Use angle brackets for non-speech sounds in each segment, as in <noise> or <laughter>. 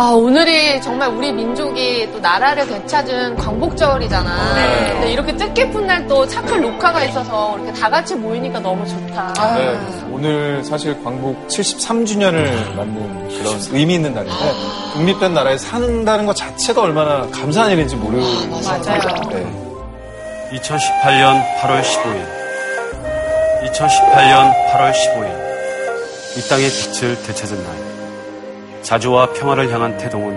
아, 오늘이 정말 우리 민족이 또 나라를 되찾은 광복절이잖아. 네. 근데 이렇게 뜻깊은 날 또 차클 녹화가 있어서 이렇게 다 같이 모이니까 너무 좋다. 네, 오늘 사실 광복 73주년을 맞는 그런 의미 있는 날인데 독립된 나라에 산다는 것 자체가 얼마나 감사한 일인지 모르는 맞아요. 네. 2018년 8월 15일. 2018년 8월 15일. 이 땅의 빛을 되찾은 날. 자주와 평화를 향한 태동은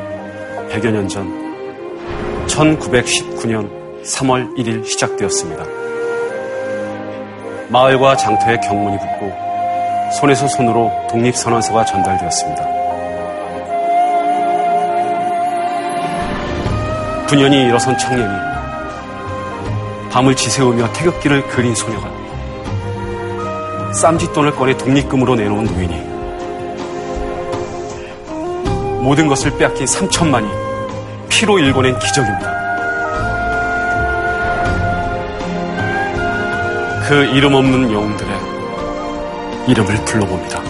100여 년 전 1919년 3월 1일 시작되었습니다. 마을과 장터에 경문이 붙고 손에서 손으로 독립선언서가 전달되었습니다. 9년이 일어선 청년이 밤을 지새우며 태극기를 그린 소녀가 쌈짓돈을 꺼내 독립금으로 내놓은 노인이 모든 것을 빼앗긴 3천만이 피로 일궈낸 기적입니다. 그 이름 없는 영웅들의 이름을 불러봅니다.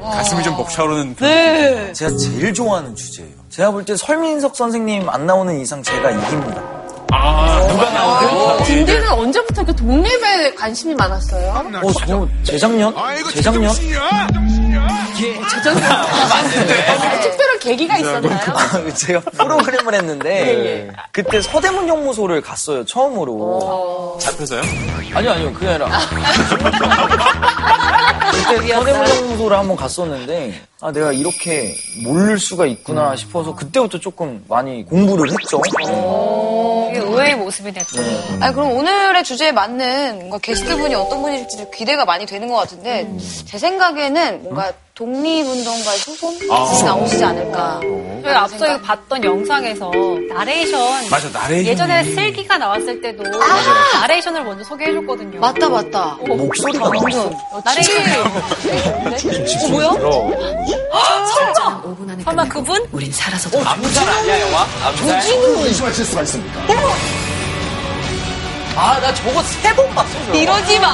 가슴이 좀 벅차오르는 네. 제가 제일 좋아하는 주제예요. 제가 볼 때 설민석 선생님 안 나오는 이상 제가 이깁니다. 누가 나오든 딘딘은 언제부터 이렇게 독립에 관심이 많았어요? 어, 저 재작년? 재작년? 재정 특별한 계기가 있었나요? 제가 프로그램을 했는데 그때 서대문 연구소를 갔어요 처음으로. 잡혀서요? 아니요 아니요 그게 아니라 <laughs> 그때 서대문 연구소를 한번 갔었는데 아 내가 이렇게 모를 수가 있구나 싶어서 그때부터 조금 많이 공부를 했죠. 되게 의외의 모습이네. 또. 아니 그럼 오늘의 주제에 맞는 뭔가 게스트분이 어떤 분일지 기대가 많이 되는 것 같은데 제 생각에는 뭔가 독립운동가의 후손이 나오시지 않을까. 저희 앞서 이거 봤던 영상에서 나레이션 맞아, 나레이션. 예전에 슬기가 나왔을 때도 나레이션을 먼저 소개해줬거든요. 맞다 맞다. 목소리가 나왔어. 나레이션 어, 뭐야? 설마 그분? 우린 살아서도 암살 아니야 영화? 암살? 아나 저거 세 번 봤어. 저거. 이러지 마.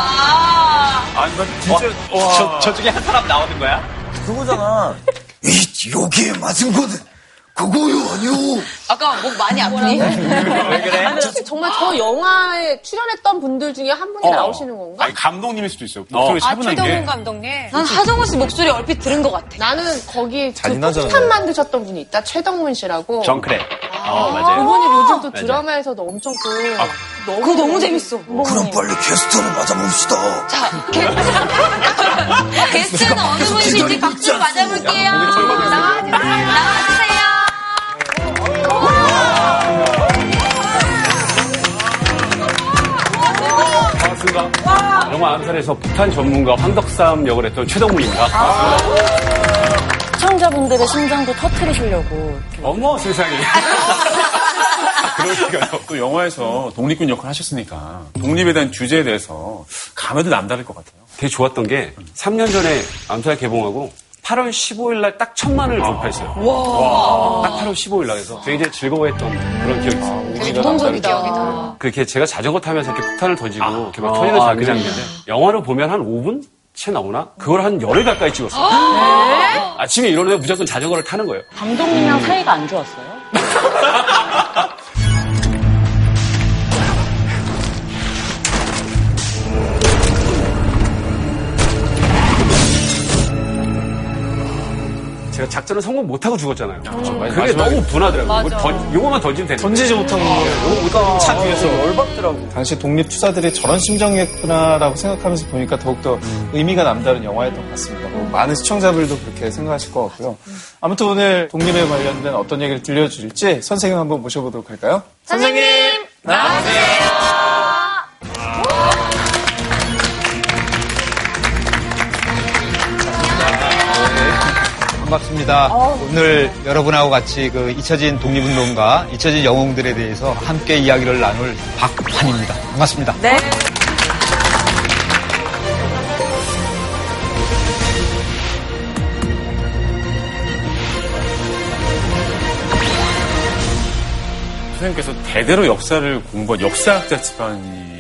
아니, 나 진짜. 와. 저, 저쪽에 한 사람 나오는 거야? 그거잖아. 이 여기에 맞은 거는 그거요 아니요. 아까 목 많이 아프니? 왜 그래? 혹시 정말 저 영화에 출연했던 분들 중에 한 분이 나오시는 건가? 아니, 감독님일 수도 있어요. 목소리 아, 차분한 최동훈 게. 감독님. 난 하정우 씨 목소리 얼핏 들은 것 같아. 나는 거기 그. 폭탄 만드셨던 분이 있다. 최덕문 씨라고. 정크랩. 어, 맞아요. 그분이 요즘 또 드라마에서도 엄청 그 너무 그거 너무 재밌어. 그럼 빨리 게스트를 맞아봅시다. 자, 게, <laughs> 게스트는 어느 분이신지 박수로 맞아볼게요. 나와주세요. 반갑습니다. 영화 암살에서 북한 전문가 황덕삼 역을 했던 최동문입니다. 시청자분들의 심장도 터트리시려고 어머 세상에. <laughs> 그러니까요. 또 영화에서 독립군 역할을 하셨으니까 독립에 대한 주제에 대해서 감회도 남다를 것 같아요. 되게 좋았던 게 3년 전에 암살 개봉하고 8월 15일 날 딱 천만을 돌파했어요. 딱 8월 15일 날 해서 굉장히 즐거워했던 그런 기억이 있어요. 되게 감동적이다. 그렇게 제가 자전거 타면서 이렇게 폭탄을 던지고 이렇게 막 터지는 장면인데 영화를 보면 한 5분? 채 나오나? 그걸 한 열흘 가까이 찍었어요. 아침에 일어나면 무조건 자전거를 타는 거예요. 감독님이랑 사이가 안 좋았어요? <laughs> 제가 작전을 성공 못하고 죽었잖아요. 그게 마지막에. 너무 분하더라고요. 뭐 던, 요거만 던지면 되는데. 던지지 못하고 요거 못 던지면 차 뒤에서. 열받더라고. 당시 독립 투사들이 저런 심정이었구나라고 생각하면서 보니까 더욱더 의미가 남다른 영화였던 것 같습니다. 뭐 많은 시청자들도 그렇게 생각하실 것 같고요. 아무튼 오늘 독립에 관련된 어떤 얘기를 들려주실지 선생님 한번 모셔보도록 할까요? 선생님, 반갑습니다. 오늘 여러분하고 같이 그 잊혀진 독립운동가, 잊혀진 영웅들에 대해서 함께 이야기를 나눌 박환입니다. 반갑습니다. 네. 선생님께서 대대로 역사를 공부한 역사학자 집안이시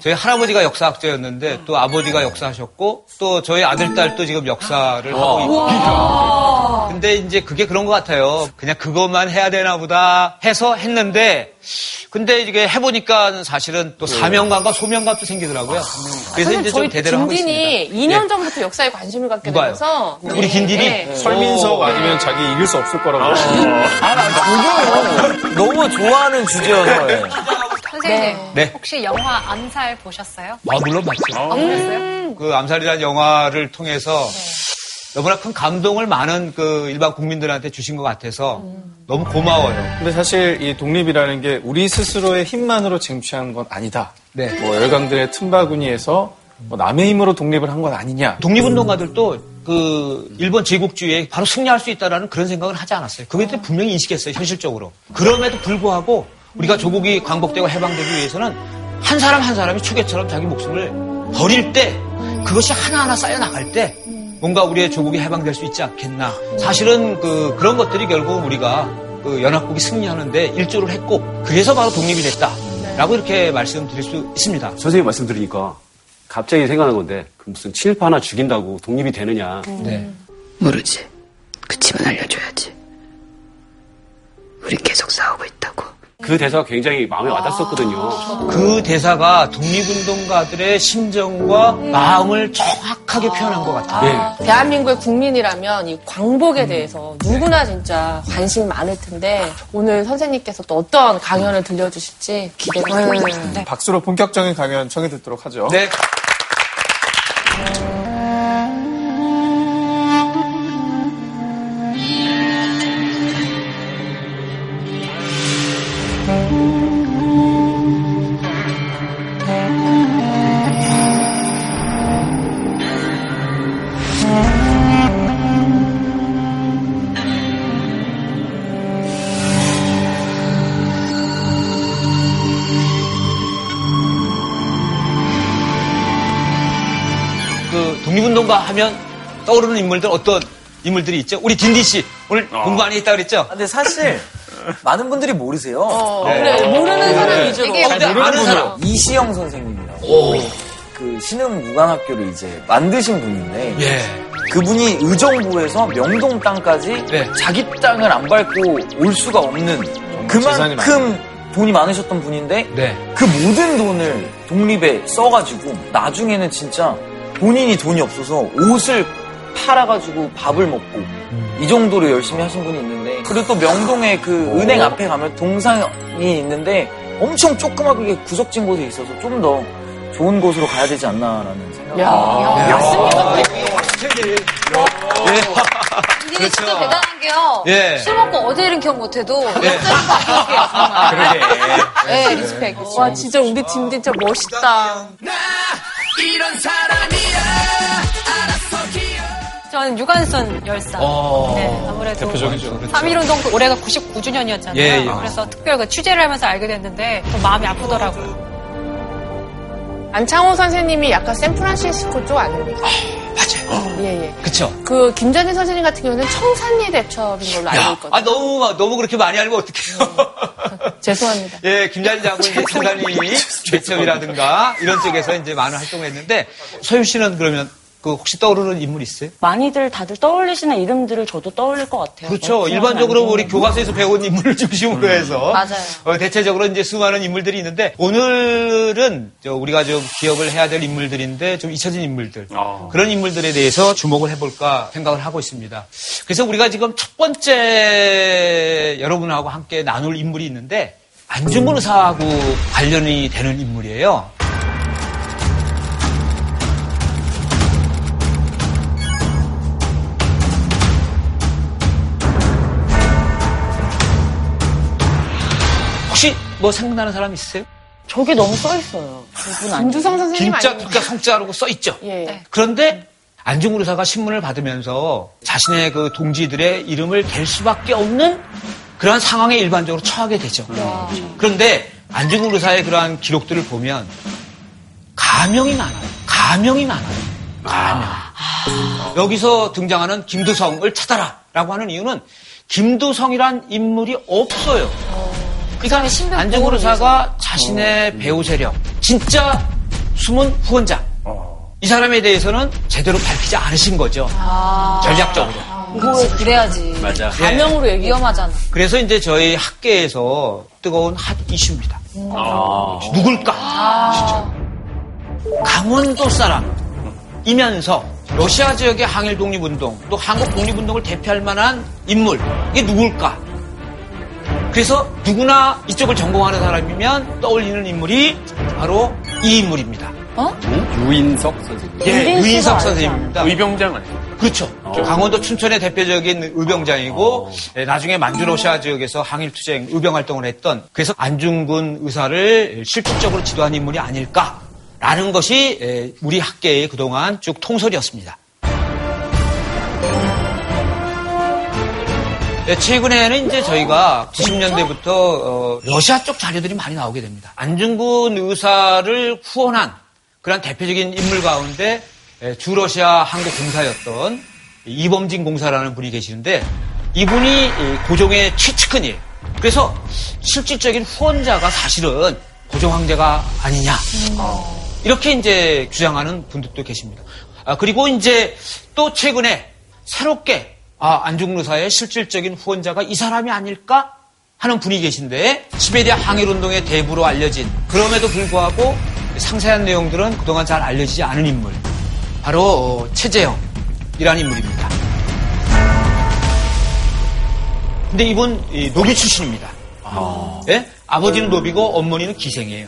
저희 할아버지가 역사학자였는데 또 아버지가 역사하셨고 또 저희 아들 딸도 지금 역사를 하고 있고 근데 이제 그게 그런 것 같아요 그냥 그것만 해야 되나 보다 해서 했는데 근데 이게 해보니까 사실은 또 사명감과 소명감도 생기더라고요 그래서 사실 이제 저희 좀 대대로 하고 있습니다 2년 예. 전부터 역사에 관심을 갖게 누가요? 되면서 우리 김딘이? 네. 설민석 아니면 자기 이길 수 없을 거라고. 너무 좋아하는 주제여서. 선생님, 네. 혹시 영화 암살 보셨어요? 아 물론 맞죠 아, 보셨어요? 그 암살이라는 영화를 통해서 네. 너무나 큰 감동을 많은 그 일반 국민들한테 주신 것 같아서 너무 고마워요 근데 사실 이 독립이라는 게 우리 스스로의 힘만으로 쟁취한 건 아니다. 네. 뭐 열강들의 틈바구니에서 뭐 남의 힘으로 독립을 한 건 아니냐. 독립운동가들도 그 일본 제국주의에 바로 승리할 수 있다라는 그런 생각을 하지 않았어요. 그에 대해 분명히 인식했어요, 현실적으로. 그럼에도 불구하고 우리가 조국이 광복되고 해방되기 위해서는 한 사람 한 사람이 추계처럼 자기 목숨을 버릴 때 그것이 하나하나 쌓여 나갈 때 뭔가 우리의 조국이 해방될 수 있지 않겠나. 사실은 그 그런 것들이 결국 우리가 그 연합국이 승리하는데 일조를 했고 그래서 바로 독립이 됐다라고 이렇게 말씀드릴 수 있습니다. 선생님 말씀 들으니까 갑자기 생각난 건데 그 무슨 친일파 하나 죽인다고 독립이 되느냐. 네. 모르지. 그치만 알려줘야지. 우리 계속 싸우고 있다고. 그 대사가 굉장히 마음에 와닿았었거든요. 그 대사가 독립운동가들의 심정과 마음을 정확하게 표현한 것 같아요. 네. 대한민국의 국민이라면 이 광복에 대해서 누구나 진짜 관심이 많을 텐데 오늘 선생님께서 또 어떤 강연을 들려주실지 기대가 됩니다. 네. 박수로 본격적인 강연 청해 듣도록 하죠. 네. 떠오르는 인물들 어떤 인물들이 있죠? 우리 딘디 씨 오늘 공부 많이 했다 그랬죠? 근데 사실 많은 분들이 모르세요. 어, 네. 그래 모르는 사람 위주로. 되게 근데 아는 사람. 이시영 선생님이라고. 그 신흥 무관학교를 이제 만드신 분인데 예. 그분이 의정부에서 명동 땅까지 네. 자기 땅을 안 밟고 올 수가 없는 그만큼 돈이 많으셨던 분인데 네. 그 모든 돈을 독립에 써가지고 나중에는 진짜 본인이 돈이 없어서 옷을 팔아가지고 밥을 먹고 이 정도로 열심히 하신 분이 있는데 그리고 또 명동에 그 은행 앞에 가면 동상이 있는데 엄청 조그맣게 구석진 곳에 있어서 좀 더 좋은 곳으로 가야 되지 않나라는 생각이 야, 야, 맞습니까? 예. 근데 진짜 대단한 게요. 예. 술 먹고 어제 일은 기억 못해도 예. 정말. 그러게. 네, respect. 와 진짜 우리 팀 진짜 멋있다. 저는 유관순 열사. 어. 네, 아무래도 대표적이죠. 3.1운동 올해가 99주년이었잖아요. 예, 예. 그래서 특별 그 취재를 하면서 알게 됐는데 좀 마음이 아프더라고요. 안창호 선생님이 약간 샌프란시스코 쪽 아닙니까? 맞아요. 예, 예. 그쵸? 그 김전진 선생님 같은 경우는 청산리 대첩인 걸로 알고 야, 있거든요. 아, 너무, 너무 그렇게 많이 알면 어떡해요. <laughs> 죄송합니다. 예, 김자진 장군 이제 청산리 죄첩이라든가 이런 쪽에서 이제 많은 활동을 했는데 서윤 씨는 그러면 그 혹시 떠오르는 인물 있어요? 많이들 다들 떠올리시는 이름들을 저도 떠올릴 것 같아요. 그렇죠. 너무 일반적으로 우리 교과서에서 배운 인물을 <laughs> 중심으로 해서 맞아요. 어, 대체적으로 이제 수많은 인물들이 있는데 오늘은 저 우리가 좀 기억을 해야 될 인물들인데 좀 잊혀진 인물들 아. 그런 인물들에 대해서 주목을 해볼까 생각을 하고 있습니다. 그래서 우리가 지금 첫 번째 여러분하고 함께 나눌 인물이 있는데 안중근 의사하고 관련이 되는 인물이에요. 뭐 생각나는 사람 있어요? 저게 너무 써 있어요. 그분? 김두성 선생님 진짜 아닙니까? 진짜 성자라고 써 있죠. 예. 네. 그런데 안중근 의사가 신문을 받으면서 자신의 그 동지들의 이름을 댈 수밖에 없는 그러한 상황에 일반적으로 처하게 되죠. 그런데 안중근 의사의 그러한 기록들을 보면 가명이 많아요. 가명이 많아요. 가명. 여기서 등장하는 김두성을 찾아라 라고 하는 이유는 김두성이란 인물이 없어요. 사람의 신변 안중근 보호를 의사가 자신의 배우 세력, 진짜 숨은 후원자. 이 사람에 대해서는 제대로 밝히지 않으신 거죠. 전략적으로. 그치, 그래야지. 맞아. 가명으로 얘기 위험하잖아. 그래서 이제 저희 학계에서 뜨거운 핫 이슈입니다. 아. 누굴까? 강원도 사람이면서 러시아 지역의 항일 독립운동 또 한국 독립운동을 대표할 만한 인물 이게 누굴까? 그래서 누구나 이쪽을 전공하는 사람이면 떠올리는 인물이 바로 이 인물입니다. 유인석 선생님. 예, 유인석 선생님입니다. 의병장 아니에요? 그렇죠. 강원도 춘천의 대표적인 의병장이고 예, 나중에 만주 러시아 지역에서 항일투쟁 의병 활동을 했던 그래서 안중근 의사를 실질적으로 지도한 인물이 아닐까라는 것이 예, 우리 학계의 그동안 쭉 통설이었습니다. 예, 최근에는 이제 저희가 90년대부터 어, 러시아 쪽 자료들이 많이 나오게 됩니다. 안중근 의사를 후원한 그런 대표적인 인물 가운데 예, 주러시아 한국 공사였던 이범진 공사라는 분이 계시는데 이분이 이 고종의 최측근이에요. 그래서 실질적인 후원자가 사실은 고종 황제가 아니냐 이렇게 이제 주장하는 분들도 계십니다. 아, 그리고 이제 또 최근에 새롭게 아, 안중근 의사의 실질적인 후원자가 이 사람이 아닐까 하는 분이 계신데 시베리아 항일운동의 대부로 알려진 그럼에도 불구하고 상세한 내용들은 그동안 잘 알려지지 않은 인물 바로 어, 최재형이라는 인물입니다. 근데 이분 이 노비 출신입니다. 예? 아버지는 노비고 어머니는 기생이에요.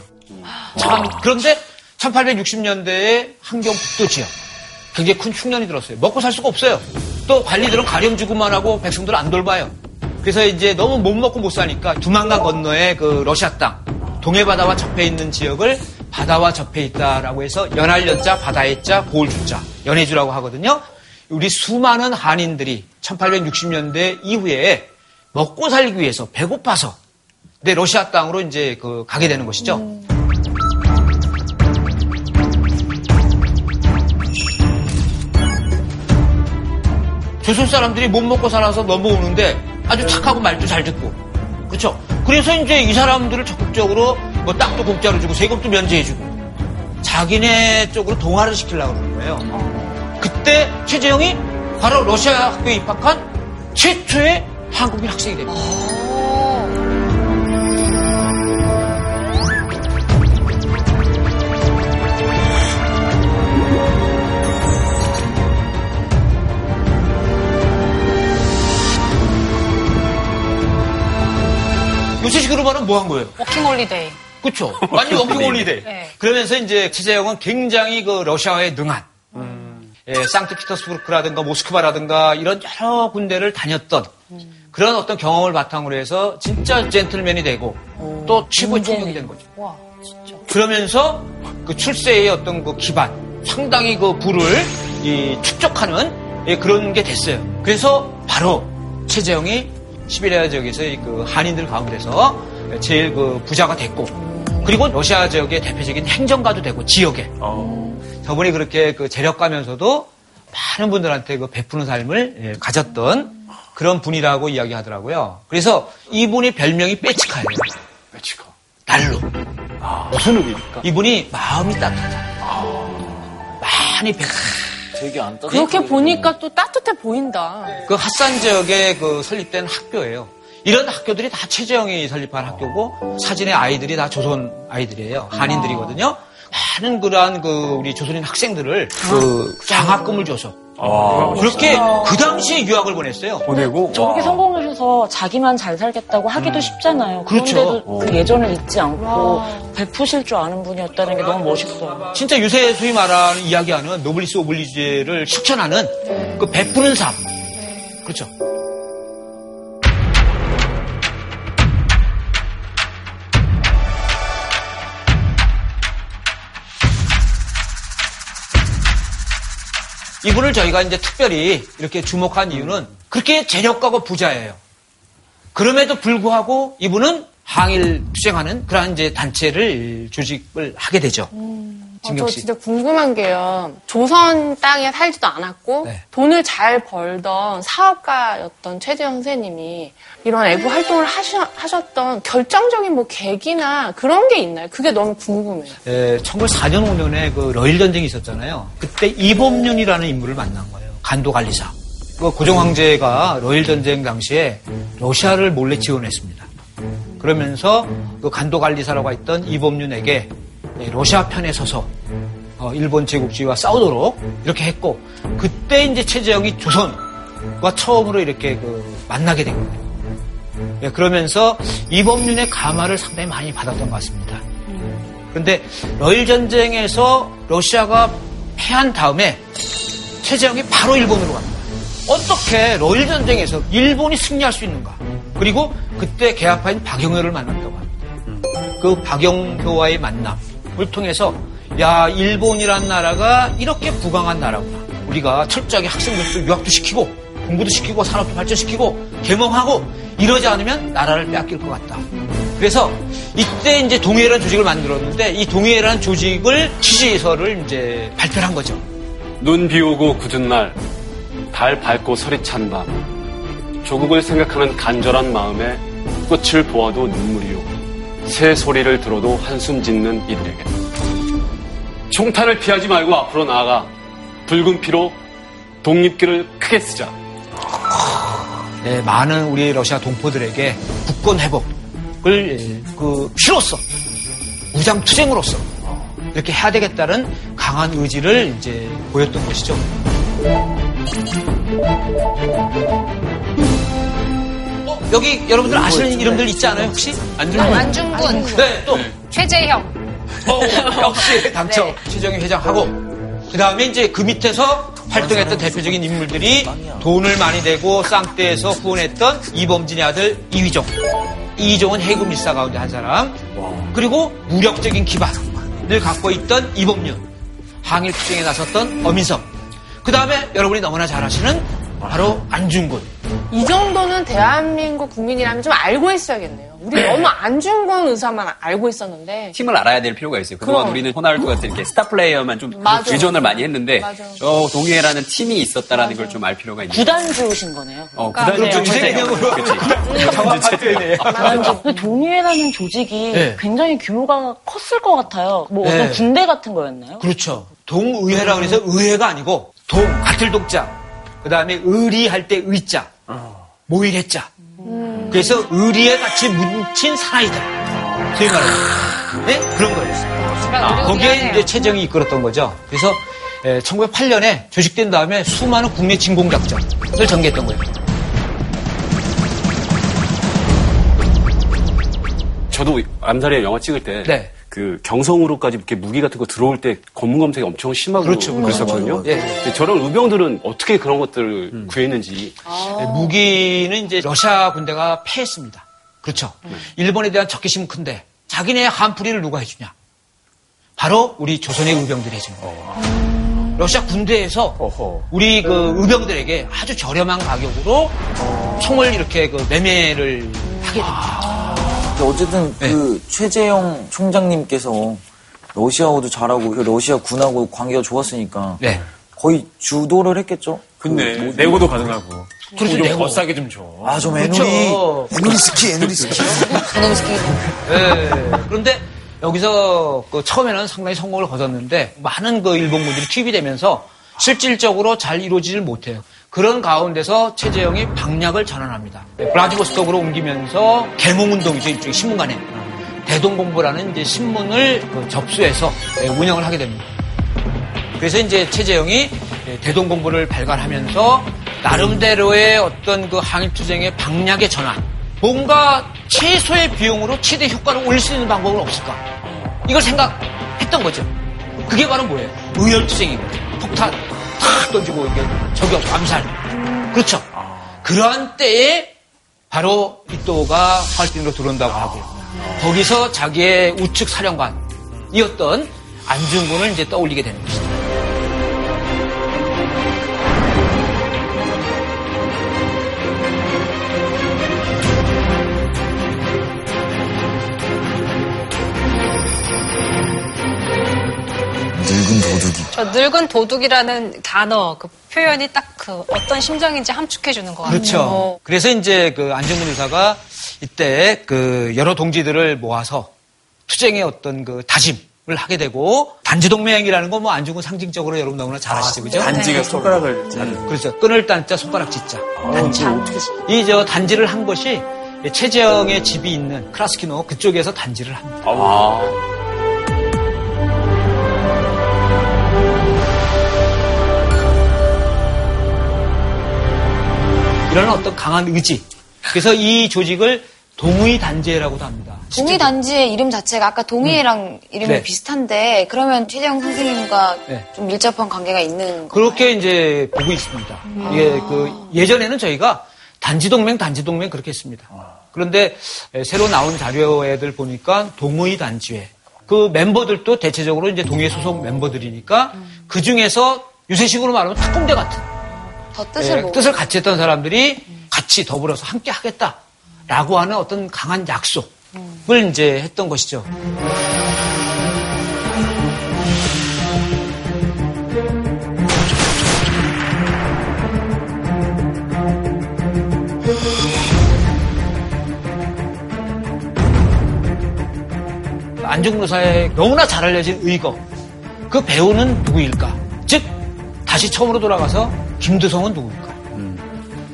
참 그런데 1860년대에 한경 북도 지역 굉장히 큰 흉년이 들었어요. 먹고 살 수가 없어요. 또 관리들은 가렴주구만 하고 백성들 안 돌봐요. 그래서 이제 너무 못 먹고 못 사니까 두만강 건너에 그 러시아 땅 동해 바다와 접해 있는 지역을 바다와 접해 있다라고 해서 연할연자 바다의 자 고을주자 연해주라고 하거든요. 우리 수많은 한인들이 1860년대 이후에 먹고 살기 위해서 배고파서 네, 러시아 땅으로 이제 그 가게 되는 것이죠. 조선 사람들이 못 먹고 살아서 넘어오는데 아주 착하고 말도 잘 듣고 그렇죠. 그래서 이제 이 사람들을 적극적으로 뭐 땅도 공짜로 주고 세금도 면제해주고 자기네 쪽으로 동화를 시키려고 그러는 거예요. 그때 최재형이 바로 러시아 학교에 입학한 최초의 한국인 학생이 됩니다. 요새식으로 말하면 뭐 한 거예요? working holiday. 그렇죠. <laughs> 완전 working holiday. 네. 그러면서 이제 최재형은 굉장히 그 러시아에 능한 예, 상트피터스부르크라든가 모스크바라든가 이런 여러 군데를 다녔던 그런 어떤 경험을 바탕으로 해서 진짜 젠틀맨이 되고 또 최고의 총격이 된 거죠. 와, 진짜. 그러면서 그 출세의 어떤 그 기반, 상당히 그 부를 이 축적하는 예, 그런 게 됐어요. 그래서 바로 최재형이 시베리아 지역에서의 그 한인들 가운데서 제일 그 부자가 됐고, 그리고 러시아 지역의 대표적인 행정가도 되고 지역에 저분이 그렇게 그 재력가면서도 많은 분들한테 그 베푸는 삶을 예, 가졌던 그런 분이라고 이야기하더라고요. 그래서 이분의 별명이 빼치카예요. 매치커. 날로. 무슨 의미입니까? 이분이 마음이 따뜻하다. 많이 베 되게 안 따뜻해. 그렇게 보니까 또 따뜻해 보인다. 그 핫산 지역에 그 설립된 학교예요. 이런 학교들이 다 최재형이 설립한 학교고 사진의 아이들이 다 조선 아이들이에요. 한인들이거든요. 많은 그러한 그 우리 조선인 학생들을 그 장학금을 줘서 그렇게 그 당시에 유학을 보냈어요. 보내고 저렇게 성공하셔서 자기만 잘 살겠다고 하기도 쉽잖아요. 그렇죠. 그런데도 그 예전을 잊지 않고 베푸실 줄 아는 분이었다는 게 너무 멋있어요. 진짜 요새 소위 말하는 이야기하는 노블리스 오블리주의를 실천하는 그 베푸는 삶. 그렇죠. 이분을 저희가 이제 특별히 이렇게 주목한 이유는 그렇게 재력가고 부자예요. 그럼에도 불구하고 이분은 항일 투쟁하는 그러한 이제 단체를 조직을 하게 되죠. 저 진경 씨. 진짜 궁금한 게요. 조선 땅에 살지도 않았고 네. 돈을 잘 벌던 사업가였던 최재형 선생님이 이런 애국 활동을 하셔, 하셨던 결정적인 뭐 계기나 그런 게 있나요? 그게 너무 궁금해요. 에, 1904년 5년에 그 러일 전쟁이 있었잖아요. 그때 이범윤이라는 인물을 만난 거예요. 간도 관리사. 그 고종 황제가 러일 전쟁 당시에 러시아를 몰래 지원했습니다. 그러면서 그 간도 관리사라고 했던 이범윤에게 예, 러시아 편에 서서 어, 일본 제국주의와 싸우도록 이렇게 했고 그때 이제 최재형이 조선과 처음으로 이렇게 그 만나게 된 거예요. 예, 그러면서 이범윤의 감화를 상당히 많이 받았던 것 같습니다. 그런데 러일 전쟁에서 러시아가 패한 다음에 최재형이 바로 일본으로 갑니다. 어떻게 러일 전쟁에서 일본이 승리할 수 있는가? 그리고 그때 개화파인 박영효를 만났다고 합니다. 그 박영효와의 만남 을 통해서 야 일본이란 나라가 이렇게 부강한 나라구나. 우리가 철저하게 학생들도 유학도 시키고 공부도 시키고 산업도 발전시키고 개몽하고 이러지 않으면 나라를 빼앗길 것 같다. 그래서 이때 이제 동해라는 조직을 만들었는데 이 동해라는 조직을 취지서를 이제 발표를 한 거죠. 눈 비 오고 굳은 날, 달 밝고 서리 찬 밤, 조국을 생각하는 간절한 마음에 꽃을 보아도 눈물이요. 새 소리를 들어도 한숨 짓는 이들에게. 총탄을 피하지 말고 앞으로 나아가 붉은 피로 독립기를 크게 쓰자. 네, 많은 우리 러시아 동포들에게 국권 회복을 예, 그 피로써 무장 투쟁으로서 이렇게 해야 되겠다는 강한 의지를 이제 보였던 것이죠. 어, 여기 여러분들 아시는 이름들 있지 않아요 혹시? 안중근, 네, 또. 최재형. 어, 역시 당첨. 최정희 회장하고. 그 다음에 이제 그 밑에서 활동했던 대표적인 인물들이 돈을 많이 대고 쌍떼에서 후원했던 이범진의 아들 이휘종. 이휘종은 해군 밀사 가운데 한 사람. 그리고 무력적인 기반을 갖고 있던 이범윤. 항일 투쟁에 나섰던 어민섭 그 다음에 여러분이 너무나 잘 아시는 바로 안중근 이 정도는 대한민국 국민이라면 좀 알고 있어야겠네요. 우리 너무 안중근 의사만 알고 있었는데 팀을 알아야 될 필요가 있어요. 그동안 그럼. 우리는 호날두 같은 이렇게 스타 플레이어만 좀 맞아. 의존을 많이 했는데 맞아. 저 동해라는 팀이 있었다라는 걸 좀 알 필요가 있는 구단주신 거네요. 어, 그러니까 구단주 네. 최재형. 그렇지. 근데 동의회라는 조직이 네. 굉장히 규모가 컸을 것 같아요. 뭐 네. 어떤 군대 같은 거였나요? 그렇죠 동의회라고 해서 의회가 아니고 동 같을 동자 그 다음에 의리 할 때 의자 모일했자 그래서 의리에 같이 뭉친 사나이들 소위 말하는 네? 그런 거였어요 거기에 이제 최정이 이끌었던 거죠 그래서 1908년에 조직된 다음에 수많은 국내 진공작전을 전개했던 거예요 저도 암살의 영화 찍을 때. 네. 그 경성으로까지 이렇게 무기 같은 거 들어올 때 검문 검색이 엄청 심하고 그렇죠, 그렇죠. 그랬었거든요. 예. 근데 저런 의병들은 어떻게 그런 것들을 구했는지 네, 무기는 이제 러시아 군대가 패했습니다. 그렇죠. 일본에 대한 적개심은 큰데 자기네 한풀이를 누가 해주냐? 바로 우리 조선의 의병들이 해주는 거예요. 러시아 군대에서 우리 그 의병들에게 아주 저렴한 가격으로 총을 이렇게 그 매매를 하게 됩니다. 근데 어쨌든 네. 그 최재형 총장님께서 러시아어도 잘하고 그 러시아 군하고 관계가 좋았으니까 네. 거의 주도를 했겠죠. 근데 그 뭐- 내고도 가능하고. 그렇죠, 좀 내고. 더 싸게 좀 줘. 아, 좀 그렇죠. 애누리, 애누리 스키, 애누리 스키. 네. 그런데 여기서 그 처음에는 상당히 성공을 거뒀는데 많은 그 일본군들이 투입이 되면서 실질적으로 잘 이루어지질 못해요. 그런 가운데서 최재형이 방략을 전환합니다. 블라디보스톡으로 옮기면서 개몽운동이죠. 일종의 신문간에. 대동본부라는 이제 신문을 그 접수해서 예, 운영을 하게 됩니다. 그래서 이제 최재형이 예, 대동본부를 발간하면서 나름대로의 어떤 그 항일투쟁의 방략의 전환. 뭔가 최소의 비용으로 최대 효과를 올릴 수 있는 방법은 없을까? 이걸 생각했던 거죠. 그게 바로 뭐예요? 의열투쟁이거든요. 폭탄 탁 던지고 이게 저격 암살. 그렇죠. 그러한 때에 바로 이또가 하얼빈으로 들어온다고 하고요. 거기서 자기의 우측 사령관이었던 안중근을 이제 떠올리게 되는 것 이죠. 저 늙은 도둑이라는 단어 그 표현이 딱 그 어떤 심정인지 함축해 주는 것 같아요. 그렇죠. 그래서 이제 그 안정근 의사가 이때 그 여러 동지들을 모아서 투쟁의 어떤 그 다짐을 하게 되고 단지 동맹이라는 건뭐 안중근 상징적으로 여러분 너무나 잘 아시죠, 그죠? 단지가 손가락을 잡는. 그렇죠. 끈을 딴자 손가락 짓자. 단지. 이 저 단지를 한 것이 최재형의 집이 있는 크라스키노 그쪽에서 단지를 합니다. 아. 이런 어떤 강한 의지. 그래서 이 조직을 동의 단지회라고도 합니다. 동의 단지의 이름 자체가 아까 동의랑 이름이 네. 비슷한데 그러면 최재형 선생님과 네. 좀 밀접한 관계가 있는 거. 그렇게 이제 보고 있습니다. 이게 그 예전에는 저희가 단지 동맹, 단지 동맹 그렇게 했습니다. 그런데 새로 나온 자료애들 보니까 동의 단지회. 그 멤버들도 대체적으로 이제 동의 소속 멤버들이니까 그 중에서 요새식으로 말하면 특공대 같은 더 뜻을 예, 뭐 뜻을 같이 했던 사람들이 같이 더불어서 함께 하겠다라고 하는 어떤 강한 약속을 이제 했던 것이죠. 안중노사의 너무나 잘 알려진 의거. 그 배우는 누구일까? 즉, 다시 처음으로 돌아가서 김두성은 누구일까?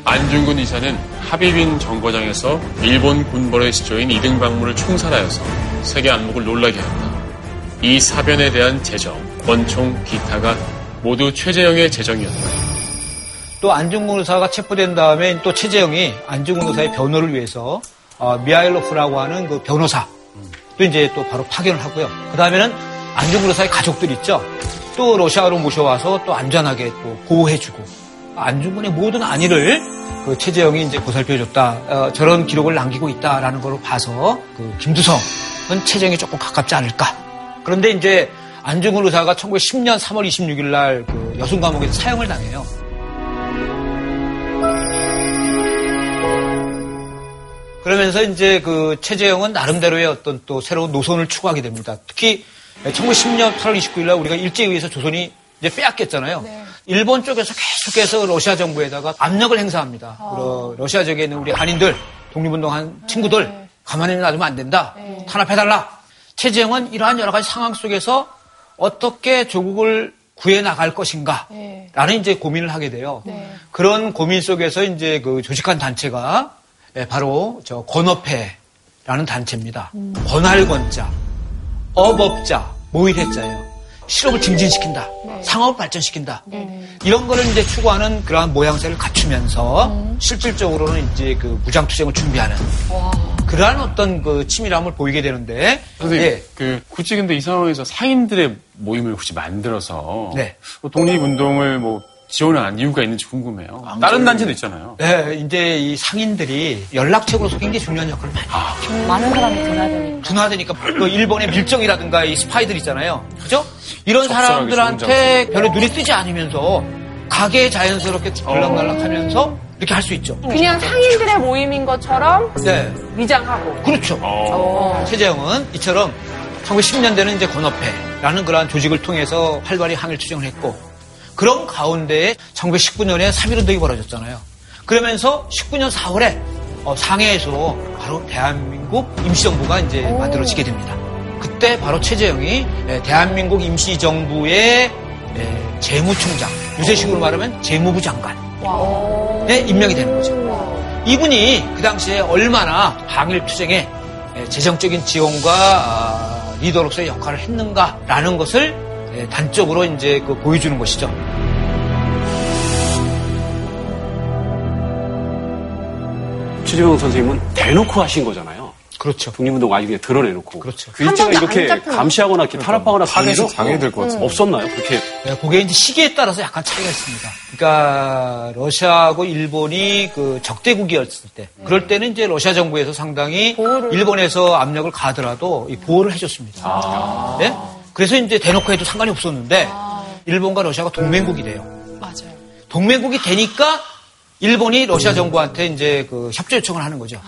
안중근 의사는 하비빈 정거장에서 일본 군벌의 시조인 이등박물을 총살하여서 세계 안목을 놀라게 한다. 이 사변에 대한 재정, 권총, 기타가 모두 최재형의 재정이었다. 또 안중근 의사가 체포된 다음에 또 최재형이 안중근 의사의 변호를 위해서 어, 미하일로프라고 하는 그 변호사 또 이제 또 바로 파견을 하고요. 그 다음에는 안중근 의사의 가족들 있죠. 또 러시아로 모셔와서 또 안전하게 또 보호해주고 안중근의 모든 안위를 그 최재형이 이제 보살펴줬다. 어, 저런 기록을 남기고 있다라는 걸 봐서 그 김두성은 최재형이 조금 가깝지 않을까. 그런데 이제 안중근 의사가 1910년 3월 26일 날 그 여순 감옥에서 사형을 당해요. 그러면서 이제 그 최재형은 나름대로의 어떤 또 새로운 노선을 추구하게 됩니다. 특히 1910년 8월 29일 날 우리가 일제에 의해서 조선이 이제 빼앗겼잖아요. 일본 쪽에서 계속해서 러시아 정부에다가 압력을 행사합니다. 러- 러시아 쪽에 있는 우리 한인들, 독립운동한 친구들 가만히 놔두면 안 된다. 탄압해달라. 최재형은 이러한 여러 가지 상황 속에서 어떻게 조국을 구해 나갈 것인가. 라는 이제 고민을 하게 돼요. 그런 고민 속에서 이제 그 조직한 단체가 예, 바로 저 권업회라는 단체입니다. 권할권자, 업업자, 모의대자예요. 실업을 증진시킨다. 상업을 발전시킨다. 이런 거를 이제 추구하는 그러한 모양새를 갖추면서 실질적으로는 이제 그 무장투쟁을 준비하는 그러한 어떤 그 치밀함을 보이게 되는데 선생님, 예. 그 굳이 근데 이 상황에서 상인들의 모임을 굳이 만들어서 네. 뭐 독립운동을 뭐 지원한 이유가 있는지 궁금해요. 다른 단체도 있잖아요. 네, 이제 이 상인들이 연락책으로서 굉장히 중요한 역할을 많이 해요. 많은 사람이 드나드니까. 드나드니까 또 일본의 밀정이라든가 이 스파이들 있잖아요. 그죠? 이런 사람들한테 별로 눈이 뜨지 않으면서 가게에 자연스럽게 들락날락하면서 이렇게 할 수 있죠. 그냥 상인들의 모임인 것처럼 네, 위장하고. 그렇죠. 어. 최재형은 이처럼 1910년대는 이제 권업회라는 그러한 조직을 통해서 활발히 항일 투쟁을 했고 그런 가운데에 1919년에 3.1운동이 벌어졌잖아요. 그러면서 19년 4월에 어, 상해에서 바로 대한민국 임시정부가 이제 만들어지게 됩니다. 그때 바로 최재형이 예, 대한민국 임시정부의 예, 재무총장, 요새식으로 말하면 재무부 장관에 임명이 되는 거죠. 이분이 그 당시에 얼마나 항일 투쟁에 예, 재정적인 지원과 아, 리더로서의 역할을 했는가라는 것을 예, 단적으로 이제 그 보여주는 것이죠. 최재형 선생님은 대놓고 하신 거잖아요. 그렇죠. 독립운동 아주 그냥 드러내놓고. 그렇죠. 그 일제가 이렇게. 감시하거나 이렇게 탄압하거나 그런 일은 방해될 것 같아요. 없었나요? 그렇게 네, 그게 이제 시기에 따라서 약간 차이가 있습니다. 그러니까 러시아하고 일본이 그 적대국이었을 때, 그럴 때는 이제 러시아 정부에서 상당히 일본에서 압력을 가더라도 이 보호를 해줬습니다. 네? 그래서 이제 대놓고 해도 상관이 없었는데 일본과 러시아가 동맹국이 돼요. 맞아요. 동맹국이 되니까 일본이 러시아 정부한테 이제 그 협조 요청을 하는 거죠.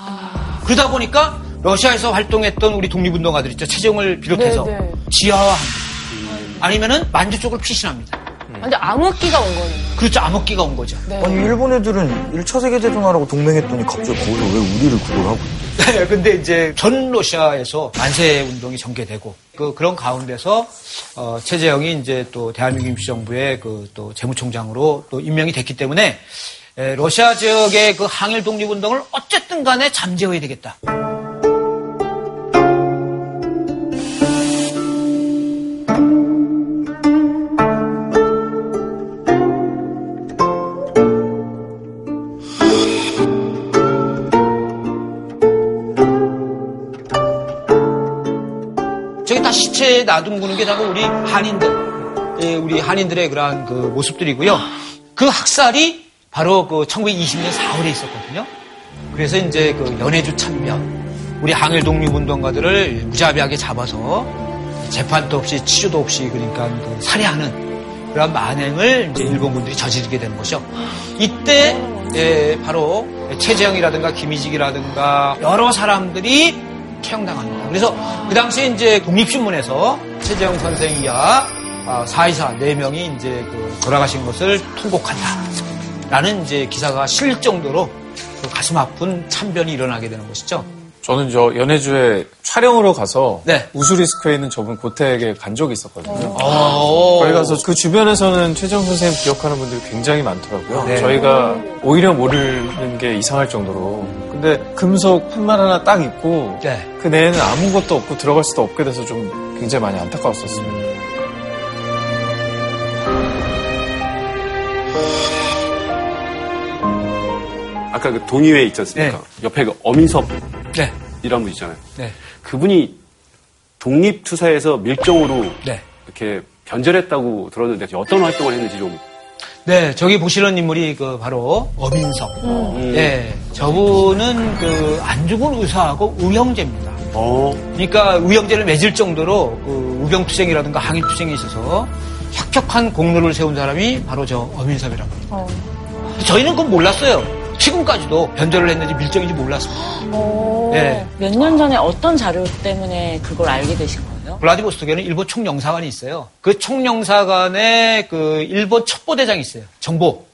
그러다 보니까 러시아에서 활동했던 우리 독립운동가들 있죠. 최정을 비롯해서 네, 네. 지하화합니다. 아니면은 만주 쪽을 피신합니다. 근데 암흑기가 온 거네요. 그렇죠. 암흑기가 온 거죠. 네. 아니 일본 애들은 1차 세계대전하라고 동맹했더니 갑자기 거기서 왜 우리를 그걸 하고 있지? 네, 근데 이제 전 러시아에서 만세 운동이 전개되고 그 그런 가운데서 어, 최재형이 이제 또 대한민국 임시정부의 그 또 재무총장으로 또 임명이 됐기 때문에 에, 러시아 지역의 그 항일 독립 운동을 어쨌든 간에 잠재워야 되겠다. 시체 놔둔 게 다고 우리 한인들, 예, 우리 한인들의 그러한 그 모습들이고요. 그 학살이 바로 그 1920년 4월에 있었거든요. 그래서 이제 그 연해주 참변, 우리 항일 독립운동가들을 무자비하게 잡아서 재판도 없이 치료도 없이 그러니까 그 살해하는 그런 만행을 이제 일본군들이 저지르게 되는 거죠. 이때 예, 바로 최재형이라든가 김희직이라든가 여러 사람들이 처형당합니다. 그래서 그 당시에 이제 독립신문에서 최재형 선생이야 아, 사이사 네 명이 이제 그 돌아가신 것을 통곡한다. 라는 이제 기사가 실릴 정도로 그 가슴 아픈 참변이 일어나게 되는 것이죠. 저는 저 연해주에 촬영으로 가서 네. 우수리스크에 있는 저분 고택에 간 적이 있었거든요. 어. 거기 가서 그 주변에서는 최정 선생님 기억하는 분들이 굉장히 많더라고요. 네. 저희가 오히려 모르는 게 이상할 정도로. 근데 금속 판만 하나 딱 있고 네. 그 내에는 아무것도 없고 들어갈 수도 없게 돼서 좀 굉장히 많이 안타까웠었습니다. 아까 그 동의회 있지 않습니까? 옆에 그 어민섭 네. 이란 분 있잖아요. 네. 그분이 독립투사에서 밀정으로 네. 이렇게 변절했다고 들었는데 어떤 활동을 했는지 좀 네, 저기 보시는 인물이 그 바로 어민석. 음. 네, 저분은 그 안 죽은 의사하고 의형제입니다. 어. 그러니까 의형제를 맺을 정도로 그 우병투쟁이라든가 항일투쟁에 있어서 혁혁한 공로를 세운 사람이 바로 저 어민섭이라고 합니다. 저희는 그건 몰랐어요. 지금까지도 변절을 했는지 밀정인지 몰랐습니다. 네. 몇 년 전에 어떤 자료 때문에 그걸 알게 되신 거예요? 블라디보스토크에는 일본 총영사관이 있어요. 그 총영사관에 그 일본 첩보대장이 있어요. 정보.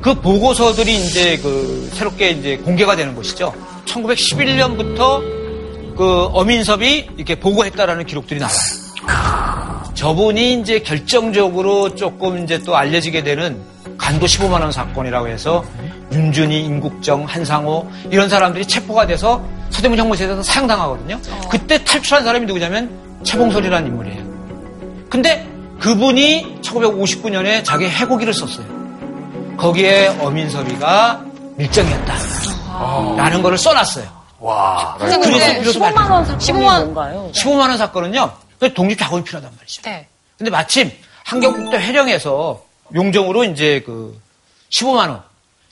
그 보고서들이 이제 그 새롭게 이제 공개가 되는 것이죠. 1911년부터 그 어민섭이 이렇게 보고했다라는 기록들이 나와요. 저분이 이제 결정적으로 조금 이제 또 알려지게 되는 간도 15만 원 사건이라고 해서 윤준희, 임국정, 한상호 이런 사람들이 체포가 돼서 서대문 형무소에서 사형당하거든요. 그때 탈출한 사람이 누구냐면 최봉설이라는 인물이에요. 근데 그분이 1959년에 자기 해고기를 썼어요. 거기에 어민섭이가 밀정이었다. 라는 거를 써놨어요. 와. 그래서 비로소 15만 원 사건이 15만 뭔가요? 15만 원 사건은요. 독립 자금이 필요하단 말이죠. 네. 근데 마침 한경국도 회령에서 용정으로 이제 그 15만 원.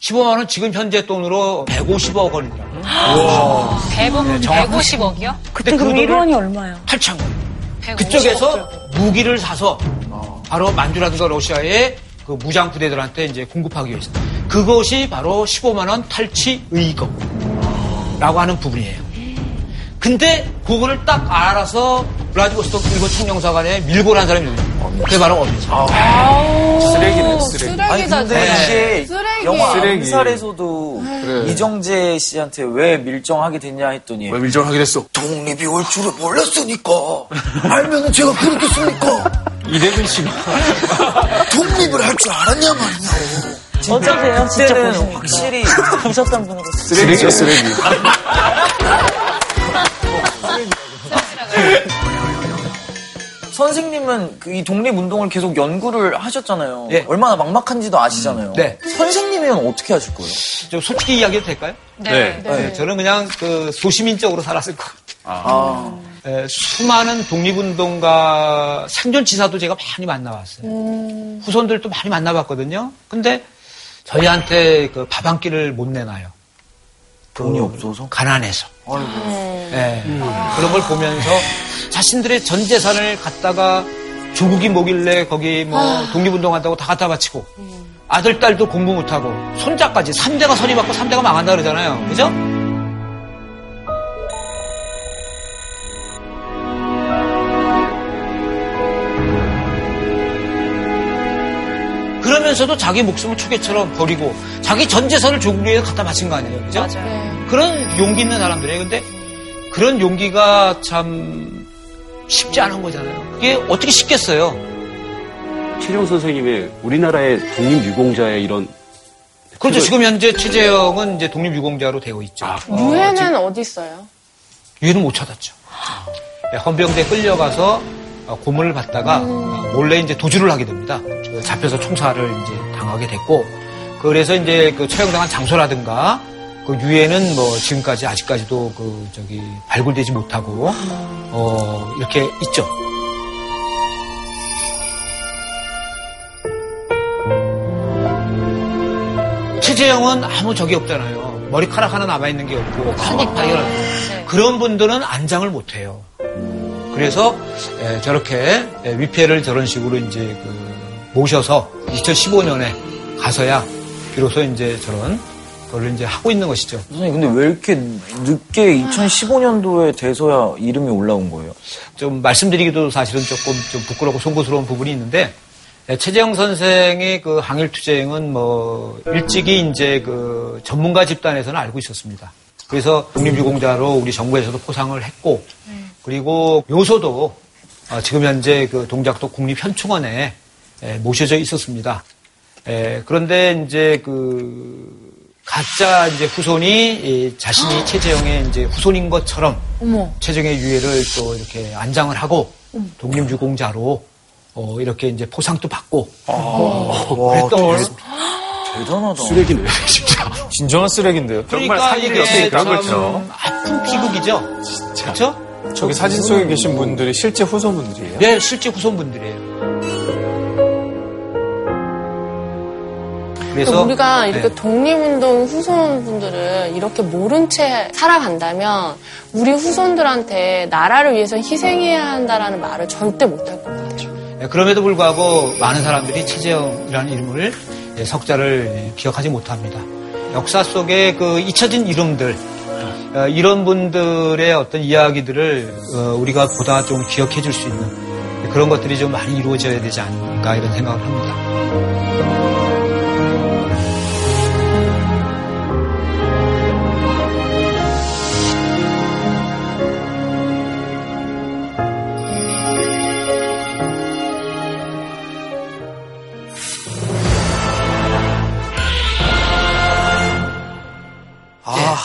15만 원은 지금 현재 돈으로 150억 원이더라고요. 대부분 네, 정확히. 150억이요? 그때 그럼 그 1원이 얼마예요? 8천 원. 그쪽에서 무기를 사서 바로 만주라든가 러시아의 그 무장 부대들한테 이제 공급하기 위해서 그것이 바로 15만 원 탈취 의거라고 하는 부분이에요. 근데 그거를 딱 알아서 블라디보스토크 일본 총영사관에 밀고 난 사람이 누구냐? 그게 바로 어민석. 쓰레기네, 쓰레기. 쓰레기다. 아니 근데 네. 이게 쓰레기. 영화 쓰레기. 암살에서도 그래. 이정재 씨한테 왜 밀정하게 됐냐 했더니 왜 밀정하게 됐어? 독립이 올 줄을 몰랐으니까 알면은 제가 그러겠습니까? 이대근 씨가 <laughs> 독립을 할 줄 알았냐 말이냐. 어쩌세요? 진짜 그때는 보시니까. 확실히 보셨던 분으로. 쓰레기죠, 쓰레기. <laughs> <laughs> 선생님은 그 이 독립운동을 계속 연구를 하셨잖아요. 예. 얼마나 막막한지도 아시잖아요. 네. 선생님이면 어떻게 하실 거예요? 좀 솔직히 이야기해도 될까요? 네. 네, 저는 그냥 그 소시민적으로 살았을 것 같아요. 아, 에, 수많은 독립운동가 생존지사도 제가 많이 만나봤어요. 후손들도 많이 만나봤거든요. 근데 저희한테 그 밥 한 끼를 못 내놔요. 돈이 그 없어서? 가난해서. 아이고. 예. 그런 걸 보면서 자신들의 전 재산을 갖다가 조국이 뭐길래 거기 뭐 독립운동한다고 다 갖다 바치고 아들, 딸도 공부 못하고 손자까지 3대가 선임받고 3대가 망한다 그러잖아요. 그죠? 그러면서도 자기 목숨을 초계처럼 버리고 자기 전 재산을 조국 위에 갖다 바친 거 아니에요, 그죠? 맞아요. 그런 용기 있는 사람들이에요. 근데 그런 용기가 참 쉽지 않은 거잖아요. 그게 어떻게 쉽겠어요? 최정 선생님의 우리나라의 독립유공자의 이런 그렇죠. 지금 현재 최재형은 이제 독립유공자로 되어 있죠. 유해는 어디 있어요? 유해는 못 찾았죠. 네, 헌병대에 끌려가서 어, 고문을 받다가 어, 몰래 이제 도주를 하게 됩니다. 그 잡혀서 총살을 이제 당하게 됐고, 그래서 이제 그 처형당한 장소라든가 그 유해는 뭐 지금까지 아직까지도 그 저기 발굴되지 못하고 어 이렇게 있죠. 최재형은 아무 적이 없잖아요. 머리카락 하나 남아있는 게 없고, 한입 발견 그런 분들은 안장을 못해요. 그래서 에, 저렇게 에, 위패를 저런 식으로 이제 그 모셔서 2015년에 가서야 비로소 이제 저런 그걸 이제 하고 있는 것이죠. 선생님, 근데 왜 이렇게 늦게 2015년도에 돼서야 이름이 올라온 거예요? 좀 말씀드리기도 사실은 조금 좀 부끄럽고 송구스러운 부분이 있는데 예, 최재형 선생의 그 항일 투쟁은 뭐 일찍이 이제 그 전문가 집단에서는 알고 있었습니다. 그래서 독립유공자로 우리 정부에서도 포상을 했고 그리고 묘소도 어, 지금 현재 그 동작도 국립현충원에 예, 모셔져 있었습니다. 예, 그런데 이제 그 가짜 이제 후손이 이 자신이 최재형의 이제 후손인 것처럼 어머. 최정의 유해를 또 이렇게 안장을 하고 독립유공자로 어, 이렇게 이제 포상도 받고 어, 그랬던 걸 대단하다. 쓰레기네, <laughs> 진짜. 진정한 쓰레기인데요. 그러니까 이게 그런 참 거죠. 아픈 비극이죠. 그렇죠? 저기 사진 속에 계신 분들이 실제 후손분들이에요. 네, 실제 후손분들이에요. 그래서 그러니까 우리가 이렇게 네. 독립운동 후손분들을 이렇게 모른 채 살아간다면 우리 후손들한테 나라를 위해서 희생해야 한다라는 말을 절대 못할 것 같아요. 네, 그럼에도 불구하고 많은 사람들이 최재형이라는 이름을 예, 석자를 예, 기억하지 못합니다. 역사 속에 그 잊혀진 이름들 어, 이런 분들의 어떤 이야기들을 어, 우리가 보다 좀 기억해 줄 수 있는 그런 것들이 좀 많이 이루어져야 되지 않을까 이런 생각을 합니다.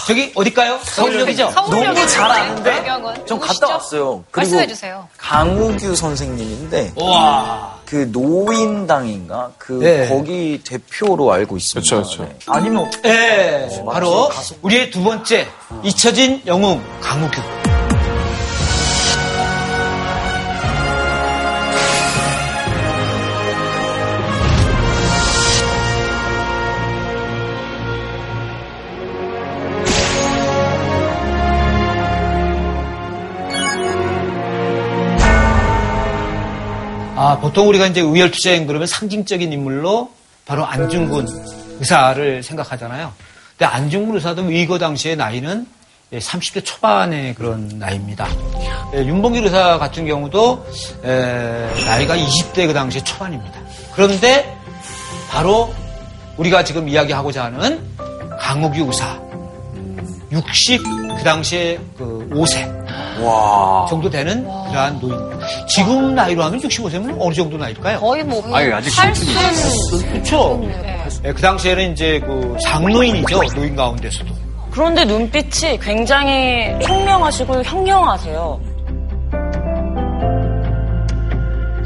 저기 어딜까요? 서울역이죠? 너무 잘 아는데? 누구시죠? 갔다 왔어요. 그리고 말씀해주세요. 강우규 선생님인데 와. 그 노인당인가 그 네. 거기 대표로 알고 있습니다. 그쵸, 그쵸. 네. 아니면 네, 바로 우리의 두 번째 잊혀진 영웅 강우규. 아, 보통 우리가 이제 의열투쟁 그러면 상징적인 인물로 바로 안중근 의사를 생각하잖아요. 근데 안중근 의사도 의거 당시의 나이는 30대 초반의 그런 나이입니다. 예, 윤봉길 의사 같은 경우도 에, 나이가 20대 그 당시에 초반입니다. 그런데 바로 우리가 지금 이야기하고자 하는 강욱유 의사 60 그 당시에 그 5세 와 정도 되는 그러한 노인. 지금 나이로 하면 65세면 어느 정도 나이일까요? 거의 뭐 아유, 아직 팔순 그렇죠. 네. 예, 그 당시에는 이제 그 장노인이죠. 노인 가운데서도. 그런데 눈빛이 굉장히 총명하시고 현명하세요.